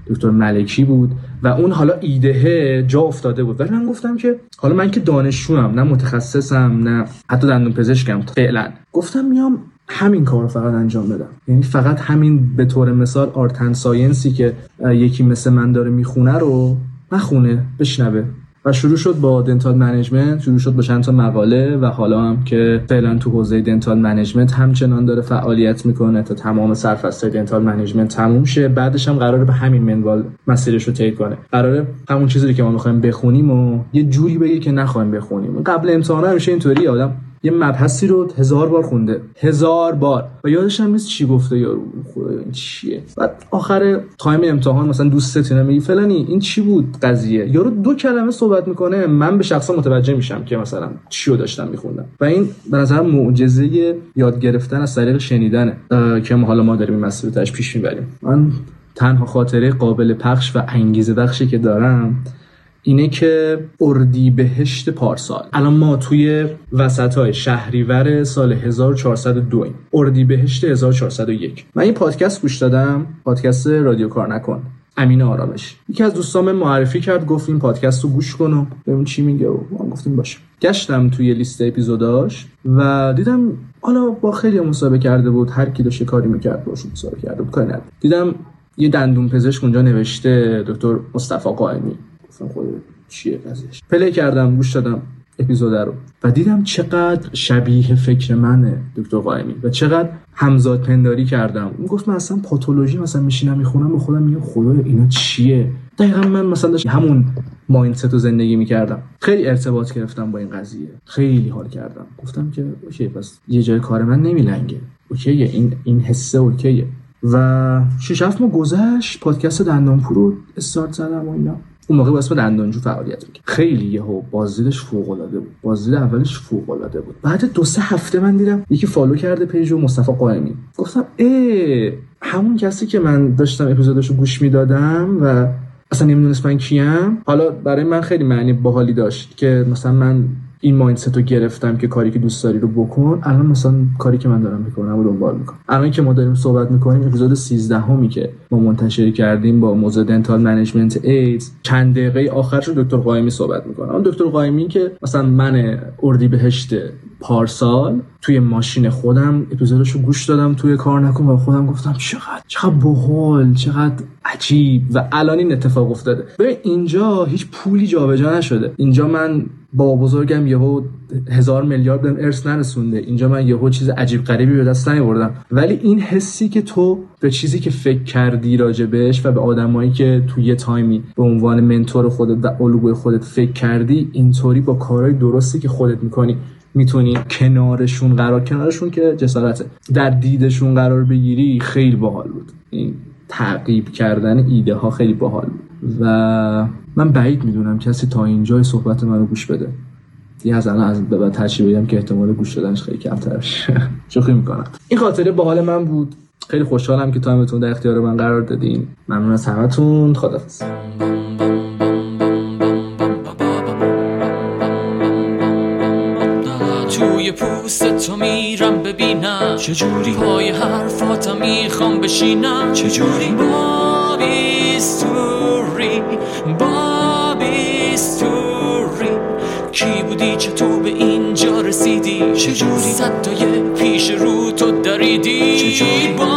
دکتر ملکی بود و اون حالا ایده جا افتاده بود. ولی من گفتم که حالا من که دانشجوام نه متخصصم نه حتی دندون پزشکم فعلا. گفتم میام همین کار رو فقط انجام بدم. یعنی فقط همین به طور مثال Art and Science ی که یکی مثل من داره می‌خونه رو نخونه بشنوه. و شروع شد با Dental Management شروع شد با چند تا مقاله و حالا هم که فعلا تو حوزه Dental Management همچنان داره فعالیت می‌کنه تا تمام سرفصل Dental Management تموم شه. بعدش هم قراره به همین منوال مسیرش رو طی کنه. قراره همون چیزی که ما می‌خوایم بخونیم و یه جوری بگه که نخوایم بخونیم. قبل امتحان میشه اینطوری آدم یه مبحثی رو هزار بار خونده. هزار بار. و یادش هم نیست چی گفته یارو. خدا این چیه؟ بعد آخر تایم امتحان مثلا دوستت اینا میگی فلانی این چی بود قضیه؟ یارو دو کلمه صحبت می‌کنه من به شخصا متوجه میشم که مثلا چی رو داشتم میخوندم. و این به نظر معجزه یاد گرفتن از طریق شنیدنه که ما حالا ما داریم مسئله پیش می‌بریم. من تنها خاطره قابل پخش و انگیزه بخشی که دارم اینه که اردیبهشت پارسال. الان ما توی وسط های شهریور سال 1402 ایم. اردیبهشت 1401 من این پادکست گوش دادم. پادکست رادیو کار نکن. امین آرامش. یکی از دوستان من معرفی کرد گفت این پادکست رو گوش کنم ببین چی میگه و ما گفتیم باشه. گشتم توی لیست اپیزوداش و دیدم حالا با خیلی مصاحبه کرده بود هر کی داشته کاری می‌کرد باشون مصاحبه کرده بود کاری. دیدم یه دندون پزشک اونجا نوشته دکتر مصطفی قائمی. گفتم خب چیه قضیهش؟ play کردم گوش دادم اپیزود رو. و دیدم چقدر شبیه فکر منه دکتر قائمی و چقدر همزاد پنداری کردم. اون گفت من اصلا پاتولوژی مثلا میشینم می‌خونم به خودم میگم خدا اینا چیه؟ دقیقا من مثلا داشت همون mindset رو زندگی می‌کردم. خیلی ارتباط گرفتم با این قضیه. خیلی حال کردم. گفتم که OK پس یه جای کار من نمیلنگه. OK ه این این حسه OK ه. و شش هفت ماه گذشت پادکست دندانپور رو استارت زدم و اینا. اون موقع اسم دندانجو فعالیت می‌کرد. خیلی یهو بازدیدش فوق العاده بود. بازدید اولش فوق العاده بود. بعد دو سه هفته من دیدم یکی follow کرده page و مصطفی قائمی. گفتم ای همون کسی که من داشتم اپیزوداشو گوش می‌دادم و اصلا نمی‌دونست من کیم. حالا برای من خیلی معنی باحالی داشت که مثلا من این مایندست رو گرفتم که کاری که دوست داری رو بکن الان مثلا کاری که من دارم می‌کنم و دنبال می‌کنم. الان که ما داریم صحبت می‌کنیم اپیزود 13 همی که ما منتشر کردیم با موضوع دنتال منیجمنت ایدز چند دقیقه آخرش رو دکتر قائمی صحبت می‌کنم اون دکتر قائمی که مثلا من اردیبهشت پارسال توی ماشین خودم اپیزودش رو گوش دادم توی کار نکن و خودم گفتم چقدر چقدر باحال چقدر عجیب و الان این اتفاق افتاده. ببین اینجا هیچ پولی جابجا نشده. اینجا من با بزرگم یهو هزار میلیارد بهم ارث نرسونده. اینجا من یهو چیز عجیب غریبی به دست نیاوردم. ولی این حسی که تو به چیزی که فکر کردی راجبش و به آدمایی که تو یه تایمی به عنوان منتور خودت و الگوی خودت فکر کردی اینطوری با کارهای درستی که خودت می‌کنی می‌تونی کنارشون قرار کنارشون که جسارته در دیدشون قرار بگیری خیلی باحال بود. این تعقیب کردن ایده ها خیلی باحال بود. و من بعید می‌دونم کسی تا اینجای صحبت منو گوش بده. دیگه از الان از به بعد ترجیح که احتمال گوش دادنش خیلی کمتر بشه. شوخی می‌کنم. این خاطره باحال من بود. خیلی خوشحالم که تایمتون در اختیار من قرار دادین. ممنون از همتون. خدافظ پوست تو میرم ببینم. چجوری؟ پای حرفاتم می‌خوام بشینم. چجوری؟ بابی ستوری بابی ستوری کی بودی؟ چطور به اینجا رسیدی؟ چجوری؟ صدای پیش رو تو دریدی. چجوری؟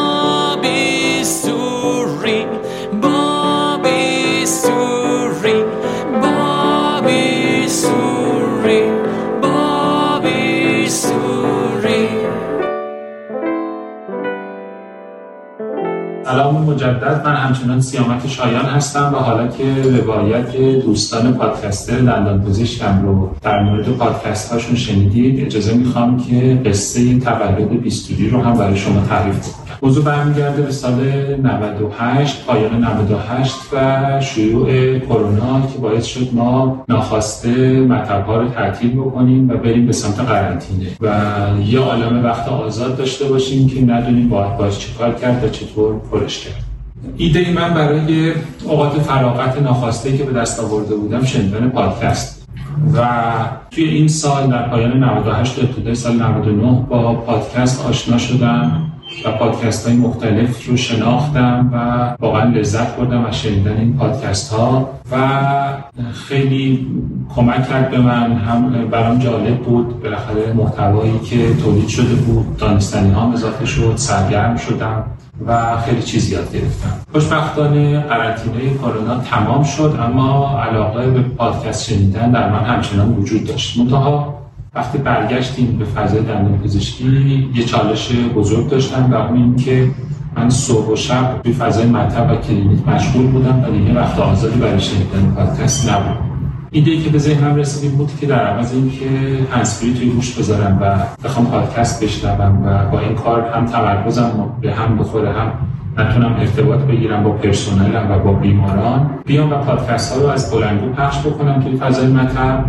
سلام مجدد من همچنان سیامک شایان هستم و حالا که روایت دوستان پادکستر دندان پزشکم رو در مورد پادکست هاشون شنیدید اجازه می‌خوام که قصه تولد بیستوری رو هم برای شما تعریف کنم. موضوع برمیگرده به سال 98 پایان 98 و شیوع کرونا که باعث شد ما ناخواسته مطبها رو تعطیل بکنیم و بریم به سمت قرنطینه. و یه عالم وقت آزاد داشته باشیم که ندونیم باید باش چیکار کرد و چطور پرش کرد. ایده من برای اوقات فراغت ناخواسته که به دست آورده بودم شنیدن پادکست. و توی این سال در پایان 98 و ابتدای سال 99 با پادکست آشنا شدم و پادکست های مختلف رو شناختم و واقعا لذت بردم از شنیدن این پادکست ها و خیلی کمک کرد به من. هم برام جالب بود بالاخره محتوایی که تولید شده بود دانستنی ها اضافه شد سرگرم شدم. و خیلی چیز یاد گرفتم. خوشبختانه قرنطینه کرونا تمام شد اما علاقه به پادکست شنیدن در من همچنان وجود داشت. منتها وقتی برگشتیم به فضای دندان پزشکی یه چالش بزرگ داشتم و اون این که من صبح و شب توی فضای مطب و کلینیک مشغول بودم و دیگه وقت آزادی برای شنیدن پادکست نبود. ایده ای که به ذهنم رسید بود که در عوض اینکه هنسفری توی گوش بذارم و بخوام پادکست بشنوم و با این کار هم تمرکزم به هم بخوره هم نتونم ارتباط بگیرم با پرسنلم و با بیماران. بیام و پادکست ها رو از بلندگو پخش بکنم توی فضای مطب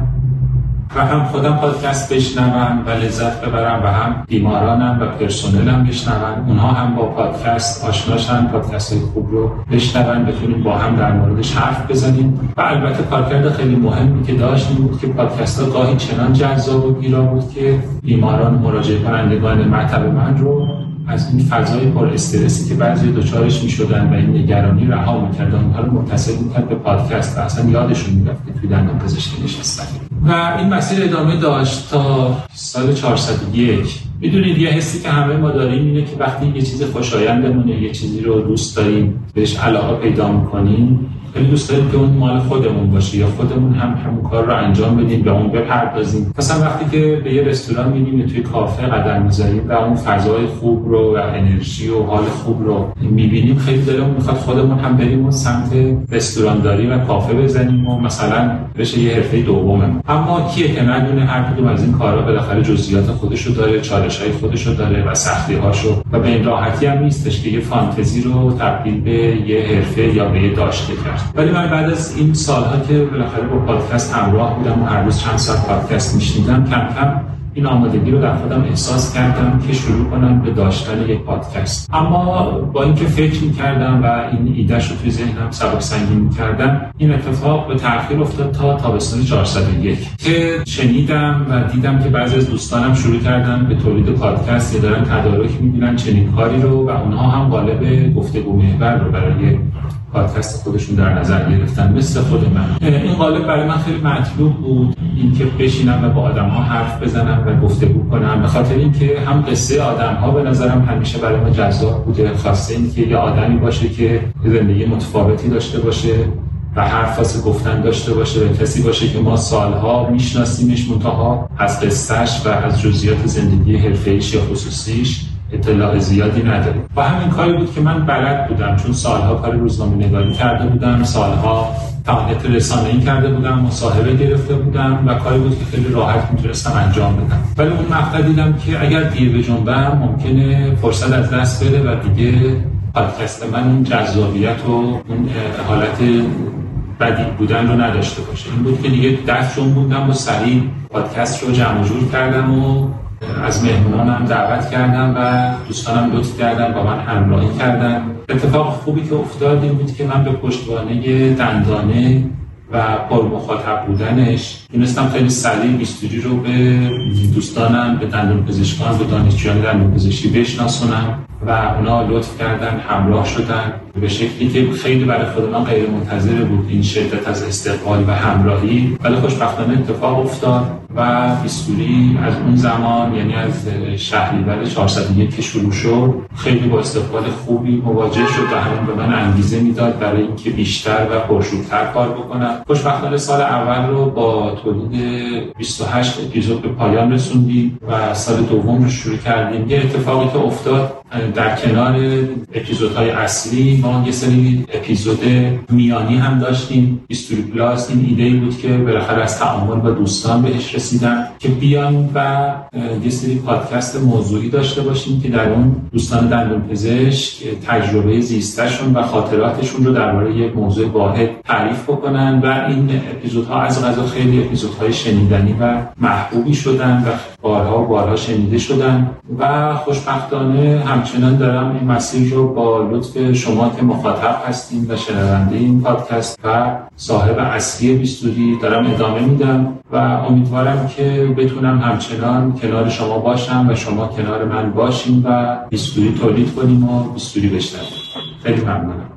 و هم خودم پادکست بشنوم و لذت ببرم و هم بیمارانم و پرسنلم بشنون. اونها هم با پادکست آشناشن پادکست های خوب رو بشنون بتونیم با هم در موردش حرف بزنیم. و البته کارکرد خیلی مهمی که داشت بود که پادکست ها گاهی چنان جذاب و گیرا بود که بیماران مراجعه کنندگان مطب من رو از این فضای پر استرسی که بعضی دوچارش می‌شدن و این نگرانی رها می‌کردن اونها رو متصل می‌کرد به پادکست و اصلا یادشون می‌رفت که توی دندان پزشکی نشستن. و این مسیر ادامه داشت تا سال 401 می‌دونید یه حسی که همه ما داریم اینه که وقتی یه چیز خوشایندمونه یه چیزی رو دوست داریم بهش علاقه پیدا می‌کنیم خیلی دوست داریم که اون مال خودمون باشه یا خودمون هم همون کار رو انجام بدیم به اون بپردازیم. مثلا وقتی که به یه رستوران میریم توی کافه قدم می‌ذاریم و اون فضای خوب رو و انرژی و حال خوب رو می‌بینیم خیلی دلمون می‌خواد خودمون هم بریم اون سمت رستورانداری و کافه بزنیم و مثلا بشه یه حرفه دوممون. اما کیه که ندونه هر کدوم از این کارا بالاخره جزئیات خودشو داره چالش های خودشو داره و سختی هاشو و به این راحتی هم نیستش که یه فانتزی رو تبدیل به یه حرفه یا به یه داشته کرد. ولی من بعد از این سالها که بالاخره با پادکست همراه بودم و هر روز چند ساعت پادکست میشنیدم کم کم این آمادگی رو در خودم احساس کردم که شروع کنم به داشتن یک پادکست. اما با اینکه فکر می‌کردم و این ایدهش رو توی ذهنم سبک سنگین می‌کردم این اتفاق به تأخیر افتاد تا تابستان 401 که شنیدم و دیدم که بعضی از دوستانم شروع کردن به تولید پادکست یا دارن تدارک می‌بینن چنین کاری رو و اونها هم قالب گفتگو محور رو برای پادکست خودشون در نظر گرفتن مثل خود من. این قالب برای من خیلی مطلوب بود اینکه بشینم و با آدم ها حرف بزنم و گفتگو کنم. به خاطر اینکه هم قصه آدم ها به نظرم همیشه برای ما جذاب بوده. خواسته اینکه یه آدمی باشه که زندگی متفاوتی داشته باشه و حرف واسه گفتن داشته باشه. و کسی باشه که ما سالها میشناسیمش منتها از قصهش و از جزئیات زندگی حرفه‌ایش یا خصوصیش. اطلاع زیادی نداریم. و همین کاری بود که من بلد بودم چون سالها کار روزنامه نگاری کرده بودم سالها فعالیت رسانه ای کرده بودم مصاحبه گرفته بودم و کاری بود که خیلی راحت می‌تونستم انجام بدم. ولی اون مقطع دیدم که اگر دیر جنبم ممکنه فرصت از دست بده و دیگه پادکست من اون جذابیت و اون حالت بدی بودن رو نداشته باشه. این بود که دیگه دست چون بودم و سریع پادکست رو جمع جور کردم و از مهمونانم دعوت کردم و دوستانم لطف کردن با من همراهی کردن. اتفاق خوبی که افتاد این بود که من به پشتوانه دندانه و پر مخاطب بودنش تونستم خیلی سریع بیستوری رو به دوستانم به دندون پزشکان به دانشجویان دندون پزشکی بشناسونم. و اونا لطف کردن همراه شدن به شکلی که خیلی برای خود من غیر منتظره بود این شدت از استقبال و همراهی. ولی خوشبختانه اتفاق افتاد و بیستوری از اون زمان یعنی از شهریور 401 که شروع شد خیلی با استقبال خوبی مواجه شد و همین به من انگیزه می‌داد برای اینکه بیشتر و پرشورتر کار بکنم. خوشبختانه سال اول رو با تولید 28 اپیزود به پایان رسوندیم و سال دوم رو شروع کردیم. یه اتفاقی که افتاد در کنار اپیزودهای اصلی ما یه سری اپیزود میانی هم داشتیم بیستوری پلاس این ایده بود که بالاخره از تعامل با دوستان بهش رسیدن. که بیان و یه سری پادکست موضوعی داشته باشیم که در اون دوستان دندون پزشک تجربه زیستشون و خاطراتشون رو درباره یک موضوع واحد تعریف بکنن و این اپیزودها از غذا خیلی اپیزودهای شنیدنی و محبوبی شدن و بارها و بارها شنیده شدن و خوشبختانه همچنان دارم این مسیر رو با لطف شما که مخاطب هستیم و شنونده این پادکست و صاحب اصلی بیستوری دارم ادامه میدم و امیدوارم که بتونم همچنان کنار شما باشم و شما کنار من باشیم و بیستوری تولید کنیم و بیستوری بشنویم خیلی ممنونم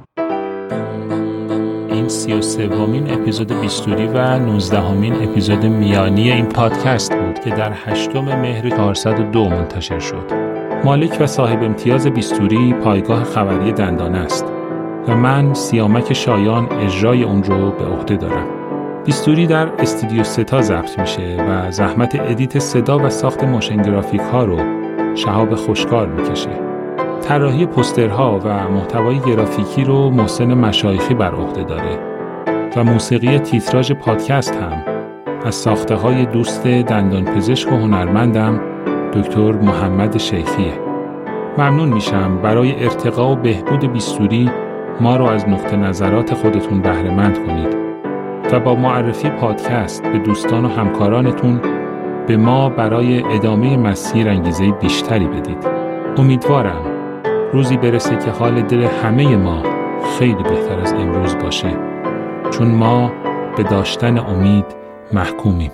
این سی و سومین اپیزود بیستوری و نوزدهمین اپیزود میانی این پادکست بود که در هشتم مهر 402 منتشر شد. مالک و صاحب امتیاز بیستوری پایگاه خبری دندانه است و من سیامک شایان اجرای اون رو به عهده دارم. بیستوری در استودیو ستا ضبط میشه و زحمت edit صدا و ساخت motion graphic ها رو شهاب خوشکار می‌کشه. طراحی پسترها و محتوای گرافیکی رو محسن مشایخی بر عهده داره و موسیقی تیتراژ پادکست هم. از ساخته های دوست دندان پزشک و هنرمندم دکتر محمد شیخیه. ممنون میشم برای ارتقا و بهبود بیستوری ما رو از نقطه نظرات خودتون بهره مند کنید. و با معرفی پادکست به دوستان و همکارانتون به ما برای ادامه مسیر انگیزه بیشتری بدید. امیدوارم روزی برسه که حال دل همه ما خیلی بهتر از امروز باشه چون ما به داشتن امید محکومیم.